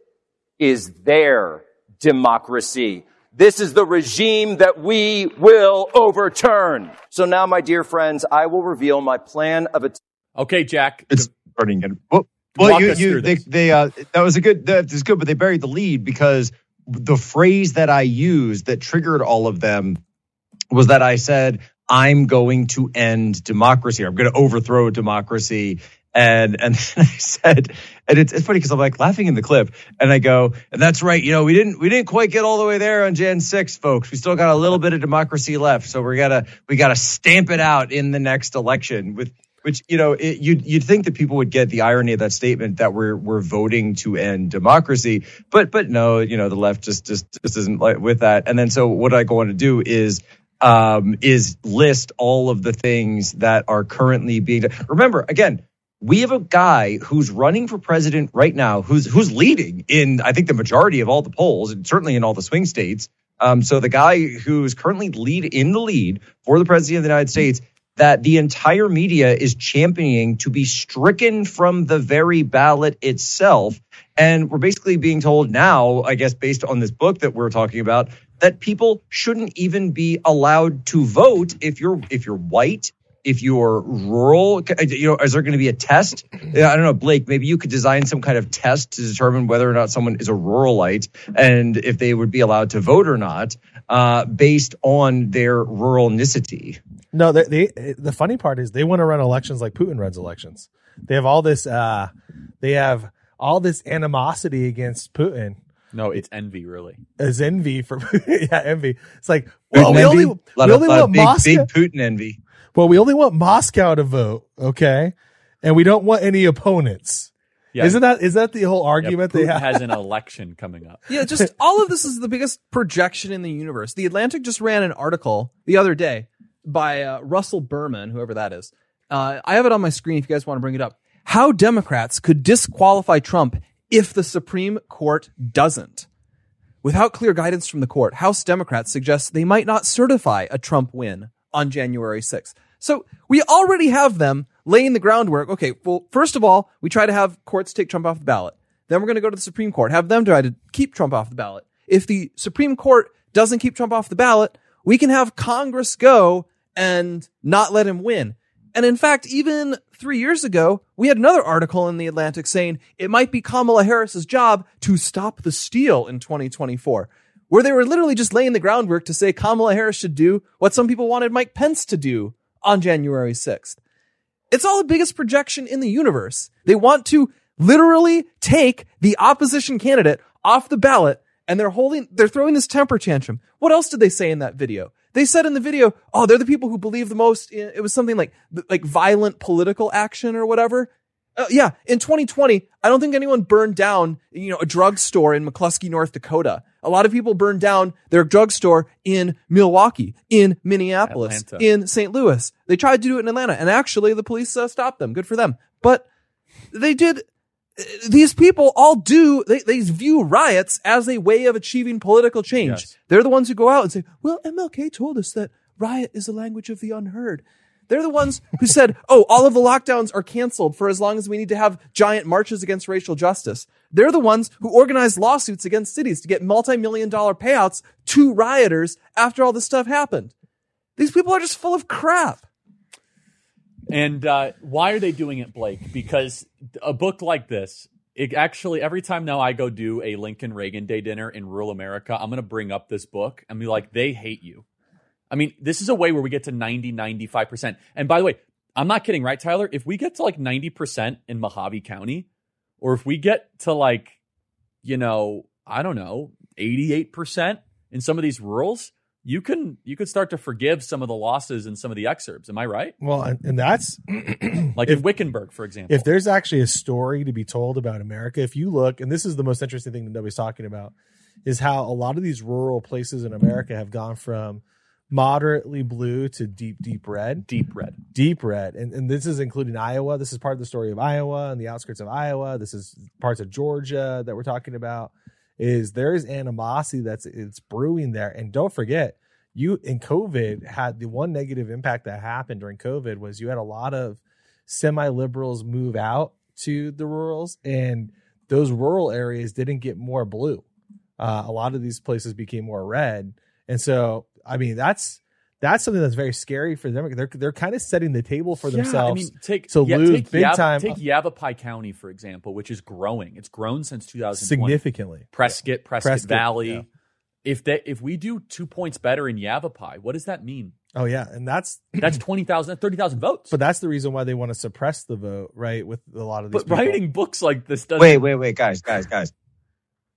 is their democracy. This is the regime that we will overturn. So now, my dear friends, I will reveal my plan of attack. Okay, Jack. It's burning it. Well, Walk you, you, they, they, uh, that was a good, that is good, but they buried the lead because the phrase that I used that triggered all of them was that I said, I'm going to end democracy. I'm going to overthrow democracy. And, and then I said, and it's, it's funny because I'm like laughing in the clip and I go, and that's right. You know, we didn't, we didn't quite get all the way there on Jan 6, folks. We still got a little bit of democracy left. So we gotta, we gotta stamp it out in the next election with, which you know it, you'd you'd think that people would get the irony of that statement that we're we're voting to end democracy, but but no, you know the left just just just isn't like with that. And then so what I go on to do is um is list all of the things that are currently being. Remember again. We have a guy who's running for president right now, who's who's leading in I think the majority of all the polls, and certainly in all the swing states. Um, so the guy who's currently lead in the lead for the presidency of the United States that the entire media is championing to be stricken from the very ballot itself. And we're basically being told now, I guess, based on this book that we're talking about, that people shouldn't even be allowed to vote if you're if you're white, if you're rural. You know, is there going to be a test? I don't know, Blake. Maybe you could design some kind of test to determine whether or not someone is a ruralite and if they would be allowed to vote or not, uh, based on their ruralnicity. No, they, they the funny part is they want to run elections like Putin runs elections. They have all this uh they have all this animosity against Putin. No, it's envy, really. It's envy for yeah, envy. It's like Putin well, we envy? only, we of, only lot of want big, Moscow. big Putin envy. Well, we only want Moscow to vote, okay? And we don't want any opponents. Yeah. Isn't that is that the whole Yeah, argument they Putin have? has an election coming up. Yeah, just all of this is the biggest projection in the universe. The Atlantic just ran an article the other day by uh, Russell Berman, whoever that is. Uh, I have it on my screen if you guys want to bring it up. How Democrats could disqualify Trump if the Supreme Court doesn't. Without clear guidance from the court, House Democrats suggest they might not certify a Trump win on January 6th. So we already have them laying the groundwork. Okay, well, first of all, we try to have courts take Trump off the ballot. Then we're going to go to the Supreme Court, have them try to keep Trump off the ballot. If the Supreme Court doesn't keep Trump off the ballot, we can have Congress go and not let him win. And in fact, even three years ago, we had another article in the Atlantic saying it might be Kamala Harris's job to stop the steal in 2024, where they were literally just laying the groundwork to say Kamala Harris should do what some people wanted Mike Pence to do on January 6th. It's all the biggest projection in the universe. They want to literally take the opposition candidate off the ballot and they're holding, they're throwing this temper tantrum. What else did they say in that video? They said in the video, oh, they're the people who believe the most. In, it was something like, like violent political action or whatever. Uh, yeah. In 2020, I don't think anyone burned down, you know, a drugstore in McClusky, North Dakota. A lot of people burned down their drugstore in Milwaukee, in Minneapolis, Atlanta. in St. Louis. They tried to do it in Atlanta and actually the police uh, stopped them. Good for them. But they did these people all do they, they view riots as a way of achieving political change. Yes. They're the ones who go out and say, "Well, MLK told us that riot is the language of the unheard." They're the ones who said, "Oh, all of the lockdowns are canceled for as long as we need to have giant marches against racial justice." They're the ones who organized lawsuits against cities to get multi-million dollar payouts to rioters after all this stuff happened. These people are just full of crap. And uh, why are they doing it, Blake? Because a book like this, it actually every time now I go do a Lincoln Reagan Day dinner in rural America, I'm going to bring up this book and be like, they hate you. I mean, this is a way where we get to 90, 95%. And by the way, I'm not kidding, right, Tyler? If we get to like 90% in Mohave County, or if we get to like, you know, I don't know, 88% in some of these rurals, you can you could start to forgive some of the losses in some of the excerpts. Am I right? Well, and, and that's Like if, in Wickenburg, for example. if there's actually a story to be told about America, if you look, and this is the most interesting thing that nobody's talking about, is how a lot of these rural places in America have gone from moderately blue to deep, deep red. Deep red. Deep red. And, and this is including Iowa. This is part of the story of Iowa and the outskirts of Iowa. This is parts of Georgia that we're talking about. Is there is animosity that's it's brewing there. And don't forget, you in COVID had the one negative impact that happened during COVID was you had a lot of semi liberals move out to the rurals, and those rural areas didn't get more blue. Uh, a lot of these places became more red, and so I mean that's that's something that's very scary for them. They're they're kind of setting the table for Yeah, themselves I mean, take to yeah, lose take big Yav- time Take Yavapai County, for example, which is growing. It's grown since 2000 significantly. Prescott, Prescott, Prescott, Valley. yeah. If they if we do two points better in Yavapai, what does that mean? Oh yeah, and that's That's 20,000, 30,000 votes. but that's the reason why they want to suppress the vote, right? With a lot of these. But people. writing books like this doesn't. Wait, wait, wait, guys, guys, guys.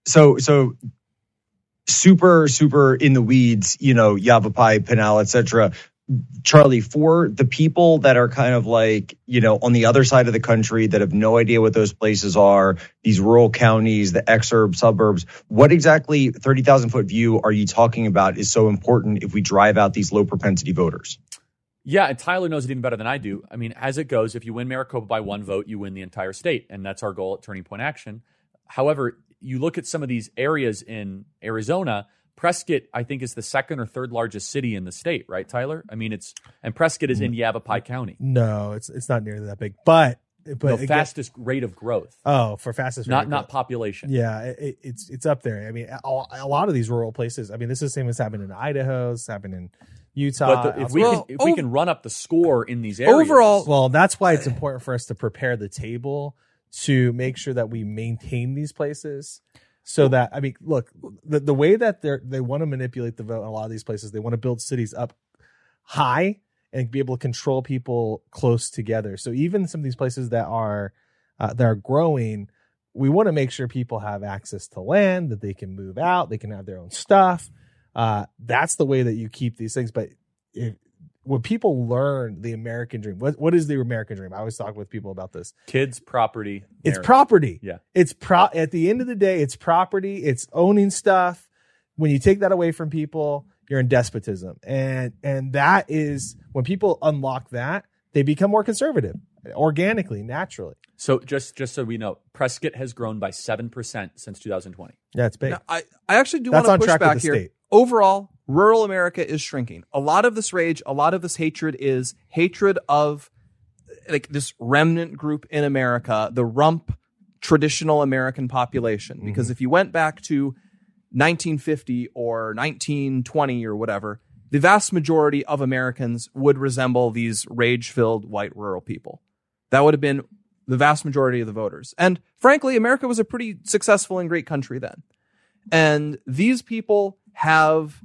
So, so super, super in the weeds, you know, Yavapai, Pinal, etc. Charlie, for the people that are kind of like, you know, on the other side of the country that have no idea what those places are, these rural counties, the exurb suburbs, what exactly 30,000 foot view are you talking about is so important if we drive out these low propensity voters? Yeah, and Tyler knows it even better than I do. I mean, as it goes, if you win Maricopa by one vote, you win the entire state, and that's our goal at Turning Point Action. However, you look at some of these areas in Arizona. Prescott, I think, is the second or third largest city in the state, right, Tyler? I mean, it's and Prescott is in mm. Yavapai County. No, it's it's not nearly that big, but but the again- fastest rate of growth, Oh, for fastest rate not of not population. Yeah, it, it- it's it's up there. I mean, a, a lot of these rural places. I mean, this is the same as happened in Idaho. It's happened in Utah. But the, if we elsewhere. can, if we can run up the score in these areas, Overall, well, that's why it's important for us to prepare the table to make sure that we maintain these places. So that I mean, look, the the way that they are they want to manipulate the vote in a lot of these places, they want to build cities up high and be able to control people close together. So even some of these places that are uh, that are growing, we want to make sure people have access to land that they can move out, they can have their own stuff. Uh, that's the way that you keep these things. But if, when people learn the American dream, what what is the American dream? I always talk with people about this. kids, property, It's marriage. property. Yeah. It's pro at the end of the day, it's property, it's owning stuff. When you take that away from people, you're in despotism. And and that is when people unlock that, they become more conservative organically, naturally. So just just so we know, Prescott has grown by seven percent since 2020. Yeah, it's big. Now, I, I actually do want to push track back the here. state. Overall, rural America is shrinking. A lot of this rage, a lot of this hatred is hatred of like this remnant group in America, the rump traditional American population. Mm-hmm. Because if you went back to 1950 or 1920 or whatever, the vast majority of Americans would resemble these rage filled white rural people. That would have been the vast majority of the voters. And frankly, America was a pretty successful and great country then. And these people have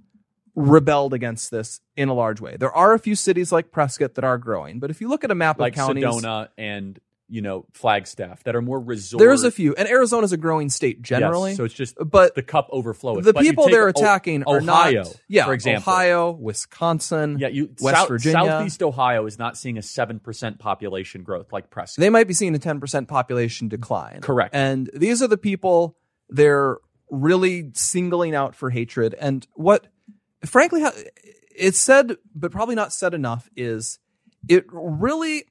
rebelled against this in a large way. There are a few cities like Prescott that are growing, but if you look at a map like of counties, Sedona and you know Flagstaff that are more resort. there's a few, and Arizona's a growing state generally. Yes, so it's just but the cup overflowing. the But people they're O- attacking are Ohio, not, yeah, for example. Ohio, Wisconsin, Yeah, you West South, Virginia. Southeast Ohio is not seeing a seven percent population growth like Prescott. they might be seeing a 10% population decline. Correct. And these are the people they're really singling out for hatred. And what, frankly, it's said, but probably not said enough, is it really,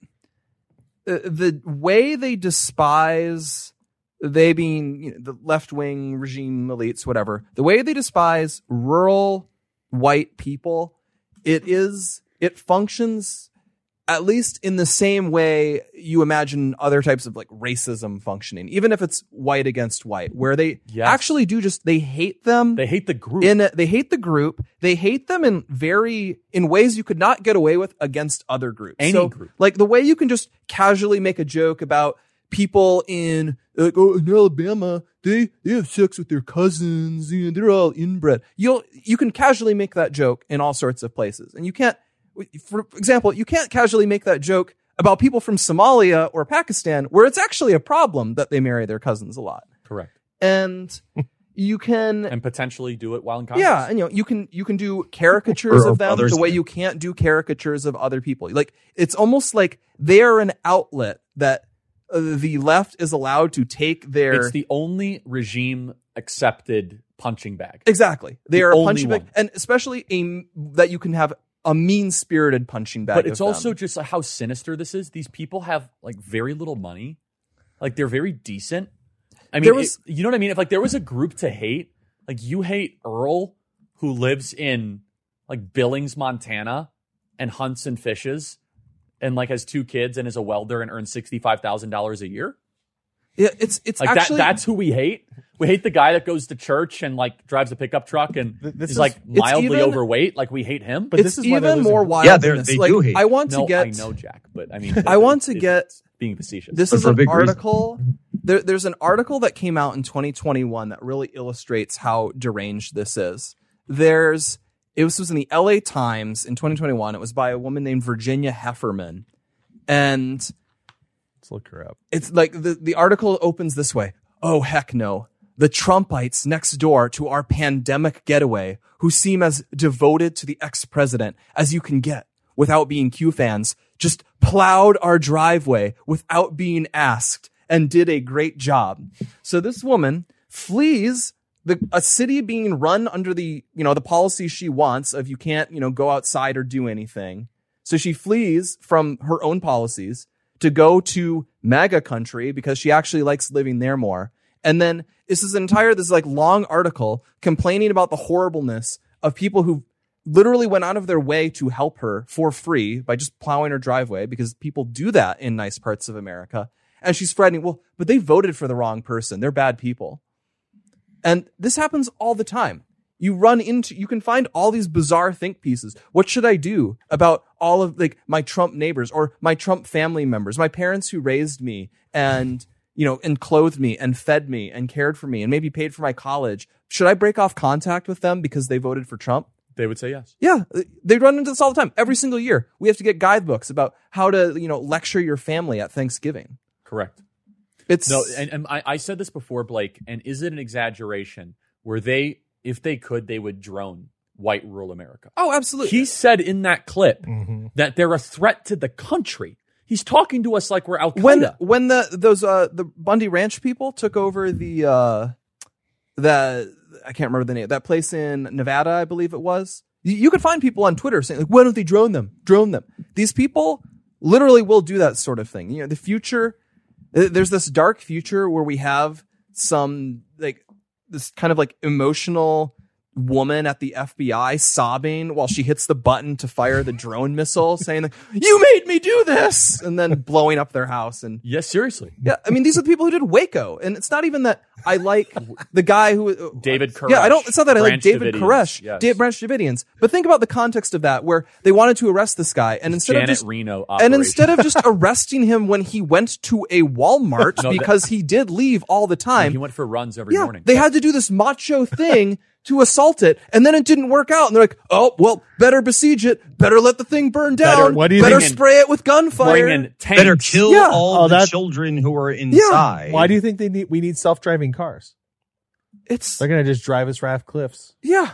Uh, the way they despise, they being you know, the left wing regime elites, whatever, the way they despise rural white people, it is, it functions at least in the same way you imagine other types of like racism functioning, even if it's white against white, where they Yes. actually do just they hate them. They hate the group. in a, they hate the group. They hate them in very in ways you could not get away with against other groups. Any So, group. like the way you can just casually make a joke about people in like oh in Alabama they they have sex with their cousins and they're all inbred. You'll you can casually make that joke in all sorts of places, and you can't. For example, you can't casually make that joke about people from Somalia or Pakistan, where it's actually a problem that they marry their cousins a lot, Correct. and you can And potentially do it while in Congress. yeah, and you know, you can you can do caricatures of of them others. the way you can't do caricatures of other people. Like it's almost like they're an outlet that uh, the left is allowed to take their It's the only regime accepted punching bag. exactly. They the are a only punching bag, and especially a that you can have a mean spirited punching bag. But it's also them. just how sinister this is. These people have like very little money. Like they're very decent. I mean, There was- it- you know what I mean? If like there was a group to hate, like you hate Earl who lives in like Billings, Montana and hunts and fishes and like has two kids and is a welder and earns $65,000 a year. Yeah, it's it's Like actually that that's who we hate. We hate the guy that goes to church and like drives a pickup truck and this is, is- like mildly even- overweight. Like we hate him. But it's this is even losing. more wild. Yeah, they're- they like, do hate. I want no, to get I know Jack, but I mean, I want to get it's being facetious. This is an article. There, there's an article that came out in 2021 that really illustrates how deranged this is. There's it was, was in the LA Times in 2021. It was by a woman named Virginia Heffernan, and Let's look her up. it's like the, the article opens this way. Oh, heck no. The Trumpites next door to our pandemic getaway who seem as devoted to the ex-president as you can get without being Q fans just plowed our driveway without being asked and did a great job. So this woman flees the, a city being run under the, you know, the policy she wants of you can't, you know, go outside or do anything. So she flees from her own policies to go to MAGA country because she actually likes living there more. And then this is an entire, this like long article complaining about the horribleness of people who literally went out of their way to help her for free by just plowing her driveway because people do that in nice parts of America. And she's spreading, well, but they voted for the wrong person. They're bad people. And this happens all the time. You run into, you can find all these bizarre think pieces. What should I do about all of like my Trump neighbors or my Trump family members, my parents who raised me and, you know, and clothed me and fed me and cared for me and maybe paid for my college? Should I break off contact with them because they voted for Trump? they would say yes. Yeah, they run into this all the time. Every single year, we have to get guidebooks about how to, you know, lecture your family at Thanksgiving. Correct. It's No, and, and I, I said this before, Blake. And is it an exaggeration where they, if they could, they would drone white rural America? oh, absolutely. He said in that clip Mm-hmm. that they're a threat to the country. He's talking to us like we're Al when Qaeda. when the those uh the Bundy Ranch people took over the uh the I can't remember the name that place in Nevada I believe it was you, you could find people on Twitter saying like why don't they drone them drone them these people literally will do that sort of thing you know the future there's this dark future where we have some like this kind of like emotional woman at the FBI sobbing while she hits the button to fire the drone missile, saying, like, "You made me do this," and then blowing up their house. And yes, seriously. Yeah, I mean, these are the people who did Waco, and it's not even that I like the guy who uh, David Koresh. Yeah, I don't. It's not that I like David Davidians, Koresh, yes. Dave Branch Davidians. But think about the context of that, where they wanted to arrest this guy, and instead Janet of just Reno and instead of just arresting him when he went to a Walmart No, that- because he did leave all the time, he went for runs every yeah, morning. they had to do this macho thing to assault it, and then it didn't work out. And they're like, "Oh, well, better besiege it. Better let the thing burn down. Better- what do you better think- spray it with gunfire. Bring in tanks. Better kill Yeah. all Oh, the that- children who are inside. Why do you think they need we need self driving cars? It's They're gonna just drive us off cliffs. Yeah.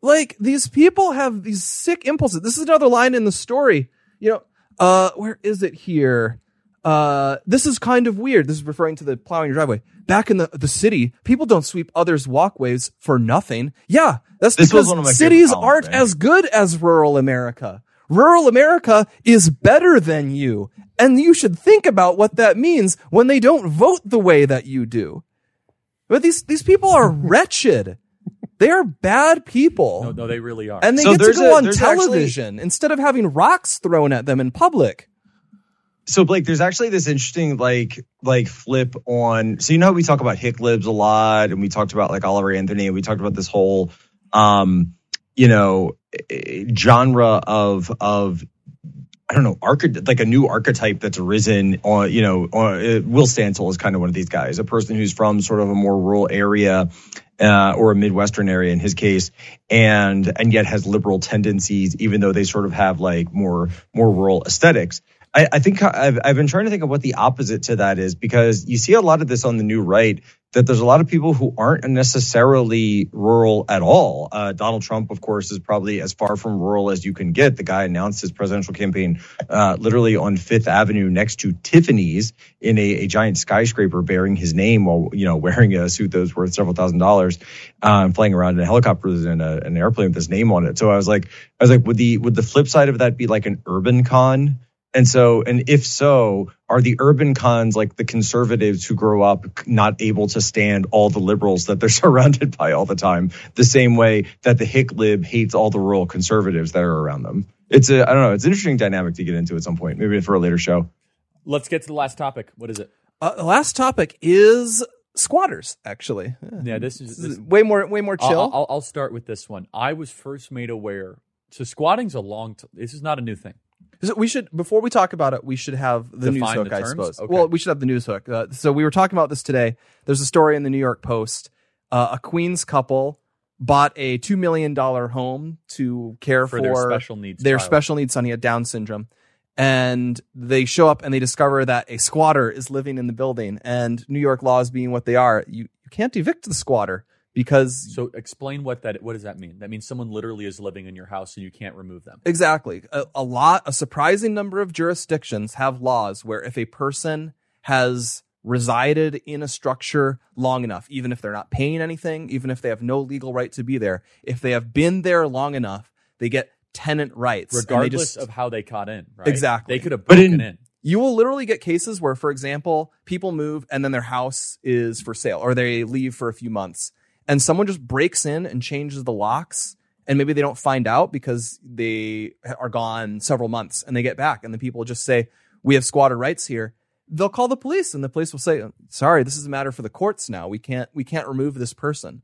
Like these people have these sick impulses. This is another line in the story. You know, uh, where is it here? Uh, this is kind of weird. This is referring to the plowing your driveway. Back in the, the city, people don't sweep others' walkways for nothing. Yeah, that's This because one of my cities columns, aren't as good as rural America. Rural America is better than you. And you should think about what that means when they don't vote the way that you do. But these, these people are wretched. They are bad people. no, no, they really are. And they So get to go a- on there's actually- television instead of having rocks thrown at them in public. so Blake, there's actually this interesting like like flip on. So you know how we talk about hick libs a lot, and we talked about like Oliver Anthony, and we talked about this whole, um, you know, genre of of I don't know, like a new archetype that's arisen on, you know, on, uh, Will Stancil is kind of one of these guys, a person who's from sort of a more rural area uh, or a Midwestern area in his case, and and yet has liberal tendencies, even though they sort of have like more more rural aesthetics. I, I think I've, I've been trying to think of what the opposite to that is because you see a lot of this on the new right that there's a lot of people who aren't necessarily rural at all. Uh, Donald Trump, of course, is probably as far from rural as you can get. The guy announced his presidential campaign uh, literally on Fifth Avenue next to Tiffany's in a, a giant skyscraper bearing his name while, you know, wearing a suit that was worth several thousand dollars, um, flying around in a helicopter and a, an airplane with his name on it. So I was like, I was like, would the, would the flip side of that be like an urban con? And so, and if so, are the urban cons like the conservatives who grow up not able to stand all the liberals that they're surrounded by all the time, the same way that the hick lib hates all the rural conservatives that are around them? It's a, I don't know, it's an interesting dynamic to get into at some point, maybe for a later show. Let's get to the last topic. What is it? Uh, the last topic is squatters. Actually, Yeah, this is This is way more way more I'll- chill. I'll, I'll start with this one. I was first made aware. So squatting's a long. T- this is not a new thing. So we should before we talk about it, we should have the news hook, the I suppose. Okay. Well, we should have the news hook. Uh, so we were talking about this today. There's a story in the New York Post. Uh, a Queens couple bought a two million dollar home to care For for, their special needs Their child. special needs son. He had Down syndrome, and they show up and they discover that a squatter is living in the building. And New York laws being what they are, you, you can't evict the squatter because So explain what that. What does that mean? That means someone literally is living in your house and you can't remove them. Exactly. A, a lot, a surprising number of jurisdictions have laws where if a person has resided in a structure long enough, even if they're not paying anything, even if they have no legal right to be there, if they have been there long enough, they get tenant rights. regardless just- of how they caught in. Right? Exactly. They could have But broken in- in. you will literally get cases where, for example, people move and then their house is for sale or they leave for a few months and someone just breaks in and changes the locks and maybe they don't find out because they are gone several months and they get back and the people just say, we have squatter rights here. They'll call the police and the police will say, sorry, this is a matter for the courts now. We can't, we can't remove this person.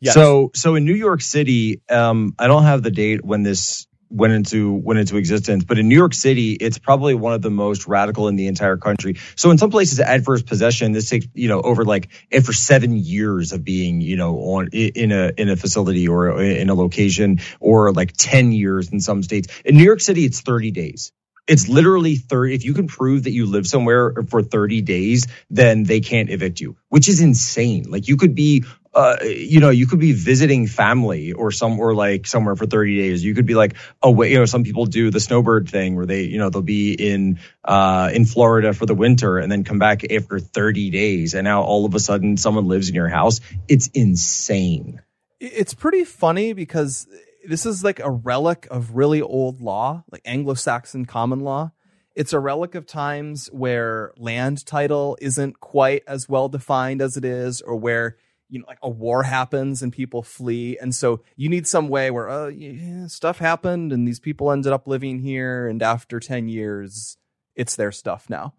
Yes. So, so in New York City, um, I don't have the date when this went into went into existence, but in New York City, it's probably one of the most radical in the entire country. So, in some places, adverse possession this takes you know over like after seven years of being you know on in a in a facility or in a location, or like ten years in some states. In New York City, it's thirty days. It's literally 30. If you can prove that you live somewhere for 30 days, then they can't evict you, which is insane. Like you could be, uh, you know, you could be visiting family or somewhere like somewhere for 30 days. You could be like away, you know, some people do the snowbird thing where they, you know, they'll be in, uh, in Florida for the winter and then come back after 30 days. And now all of a sudden someone lives in your house. It's insane. It's pretty funny because this is like a relic of really old law, like Anglo-Saxon common law. It's a relic of times where land title isn't quite as well defined as it is, or where you know, like a war happens and people flee, and so you need some way where uh, yeah, stuff happened and these people ended up living here, and after ten years, it's their stuff now,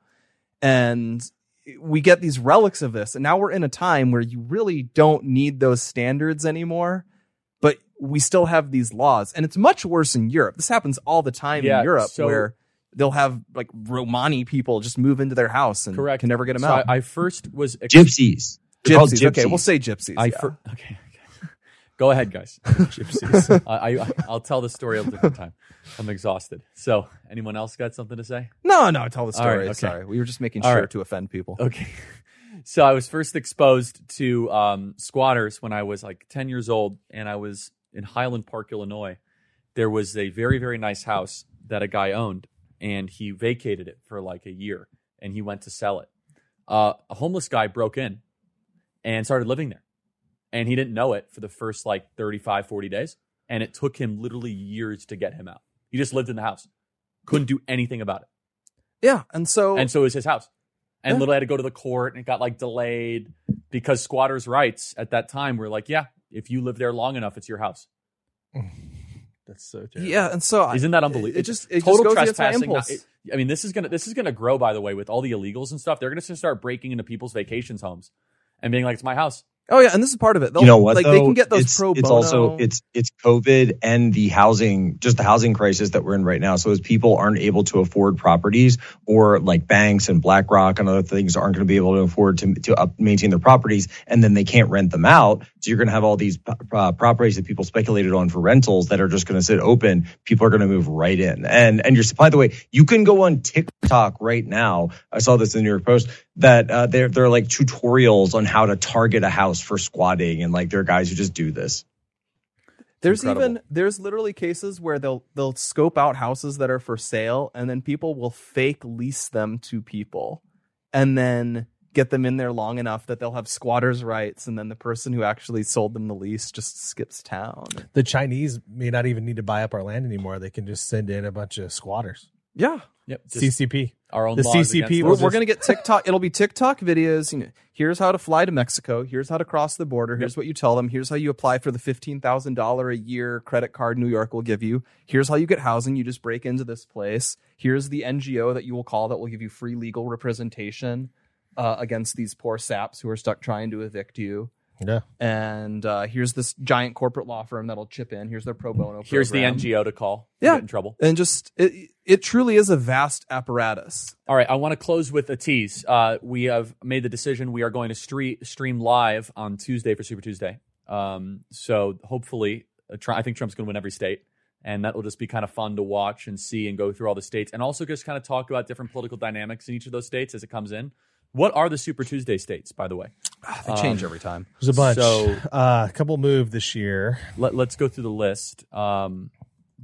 and we get these relics of this, and now we're in a time where you really don't need those standards anymore, but we still have these laws, and it's much worse in Europe. This happens all the time Yeah, in Europe, so- where they'll have like Romani people just move into their house and Correct. can never get them So out. I, I first was ex- Gypsies. They're gypsies. Okay, we'll say gypsies. I yeah. fir- okay, okay. Go ahead, guys. Gypsies. I, I I'll tell the story a different time. I'm exhausted. So, anyone else got something to say? no, no, tell the All right, story. okay. Sorry, we were just making All sure right. to offend people. Okay. So I was first exposed to um, squatters when I was like 10 years old, and I was in Highland Park, Illinois. There was a very, very nice house that a guy owned, and he vacated it for like a year, and he went to sell it. Uh, a homeless guy broke in and started living there, and he didn't know it for the first like 35, 40 days, and it took him literally years to get him out. He just lived in the house, couldn't do anything about it Yeah, and so and so it was his house. And Yeah. literally had to go to the court, and it got like delayed because squatters' rights at that time were like, yeah, if you live there long enough, it's your house. That's so terrible. yeah, and so Isn't that unbelievable? It just it total just goes trespassing. Not- it- I mean, this is gonna this is gonna grow. By the way, with all the illegals and stuff, they're gonna start breaking into people's vacations homes and being like, "It's my house." oh yeah, and this is part of it. They'll, you know what? Like though? they can get those it's, pro It's bono. also it's it's COVID and the housing, just the housing crisis that we're in right now. So as people aren't able to afford properties, or like banks and BlackRock and other things aren't going to be able to afford to to up, maintain their properties, and then they can't rent them out. So you're going to have all these uh, properties that people speculated on for rentals that are just going to sit open. People are going to move right in. And and you're by the way, you can go on TikTok right now. I saw this in the New York Post that uh, there there are like tutorials on how to target a house for squatting, and like there are guys who just do this. There's incredible. even there's literally cases where they'll they'll scope out houses that are for sale and then people will fake lease them to people and then get them in there long enough that they'll have squatters rights and then the person who actually sold them the lease just skips town. The Chinese may not even need to buy up our land anymore. They can just send in a bunch of squatters. Yeah. Yep. CCP. our own The CCP We're, we're gonna get TikTok. It'll be TikTok videos. You know, here's how to fly to Mexico. Here's how to cross the border. Here's what you tell them. Here's how you apply for the fifteen thousand dollar a year credit card New York will give you. Here's how you get housing. You just break into this place. Here's the NGO that you will call that will give you free legal representation uh, against these poor saps who are stuck trying to evict you. Yeah. And uh, here's this giant corporate law firm that'll chip in. Here's their pro bono. Here's the. NGO to call. Yeah. get in trouble. And just it, it truly is a vast apparatus. All right, I want to close with a tease. Uh, we have made the decision we are going to stre- stream live on Tuesday for Super Tuesday. Um, so hopefully, uh, Trump, I think Trump's going to win every state, and that will just be kind of fun to watch and see and go through all the states, and also just kind of talk about different political dynamics in each of those states as it comes in. What are the Super Tuesday states, by the way? They change every time. There's a bunch. So- uh, a couple moved this year. Let, let's go through the list um,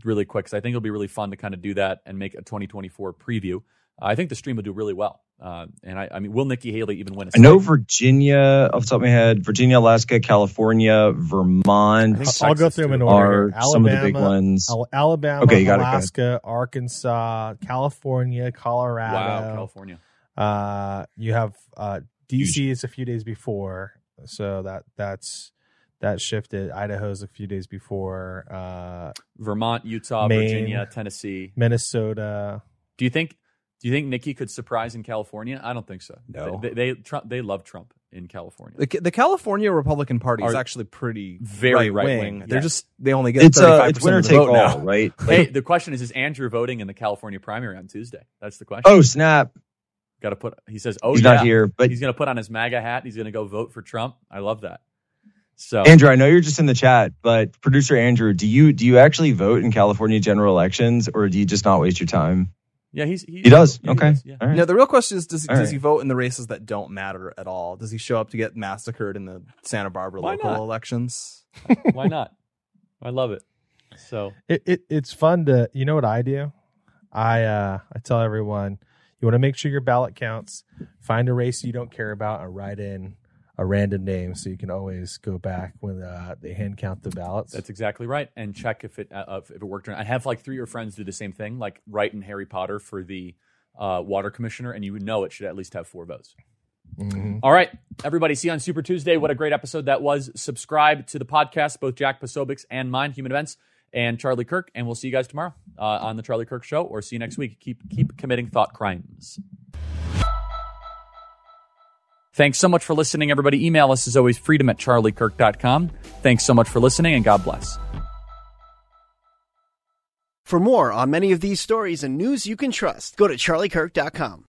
really quick because I think it'll be really fun to kind of do that and make a 2024 preview. I think the stream will do really well. Uh, and I, I mean, will Nikki Haley even win a I know state? Virginia, off the top of my head, Virginia, Alaska, California, Vermont. I'll go through them in too. order. are some of the big ones. Alabama, Okay, you got it, go. Alaska, Arkansas, California, Colorado. Wow, California. Uh, you have uh, DC is a few days before, so that that's that shifted. Idaho's a few days before. Uh, Vermont, Utah, Maine. Virginia, Tennessee. Minnesota. Do you think? Do you think Nikki could surprise in California? I don't think so. No. they they, Trump, they love Trump in California. The, the California Republican Party is actually pretty very right right-wing, wing. They're just they only get It's thirty uh, five it's winner of the take vote all, now. right? hey, the question is: Is Andrew voting in the California primary on Tuesday? That's the question. oh snap! Got to put. He says, "Oh, He's yeah. not here, but he's going to put on his MAGA hat. He's going to go vote for Trump." I love that. So Andrew, I know you're just in the chat, but producer Andrew, do you do you actually vote in California general elections, or do you just not waste your time? yeah, he's he, He does. yeah, okay. does, yeah. All right. No, the real question is does, All does right. he vote in the races that don't matter at all? Does he show up to get massacred in the Santa Barbara Why local not? elections? Why not? I love it. So It, it it's fun to you know what I do? I uh I tell everyone you want to make sure your ballot counts. Find a race you don't care about and write in a random name so you can always go back when uh, they hand count the ballots. That's exactly right. And check if it uh, if it worked or not. I have like three of your friends do the same thing, like write in Harry Potter for the uh, water commissioner, and you would know it should at least have four votes. All right, everybody. See you on Super Tuesday. What a great episode that was. Subscribe to the podcast, both Jack Posobiec's and mine, Human Events, and Charlie Kirk. And we'll see you guys tomorrow uh, on the Charlie Kirk Show, or see you next week. Keep keep committing thought crimes. Thanks so much for listening, everybody. Email us as always, freedom at charliekirk.com. Thanks so much for listening, and God bless. For more on many of these stories and news you can trust, go to charliekirk.com.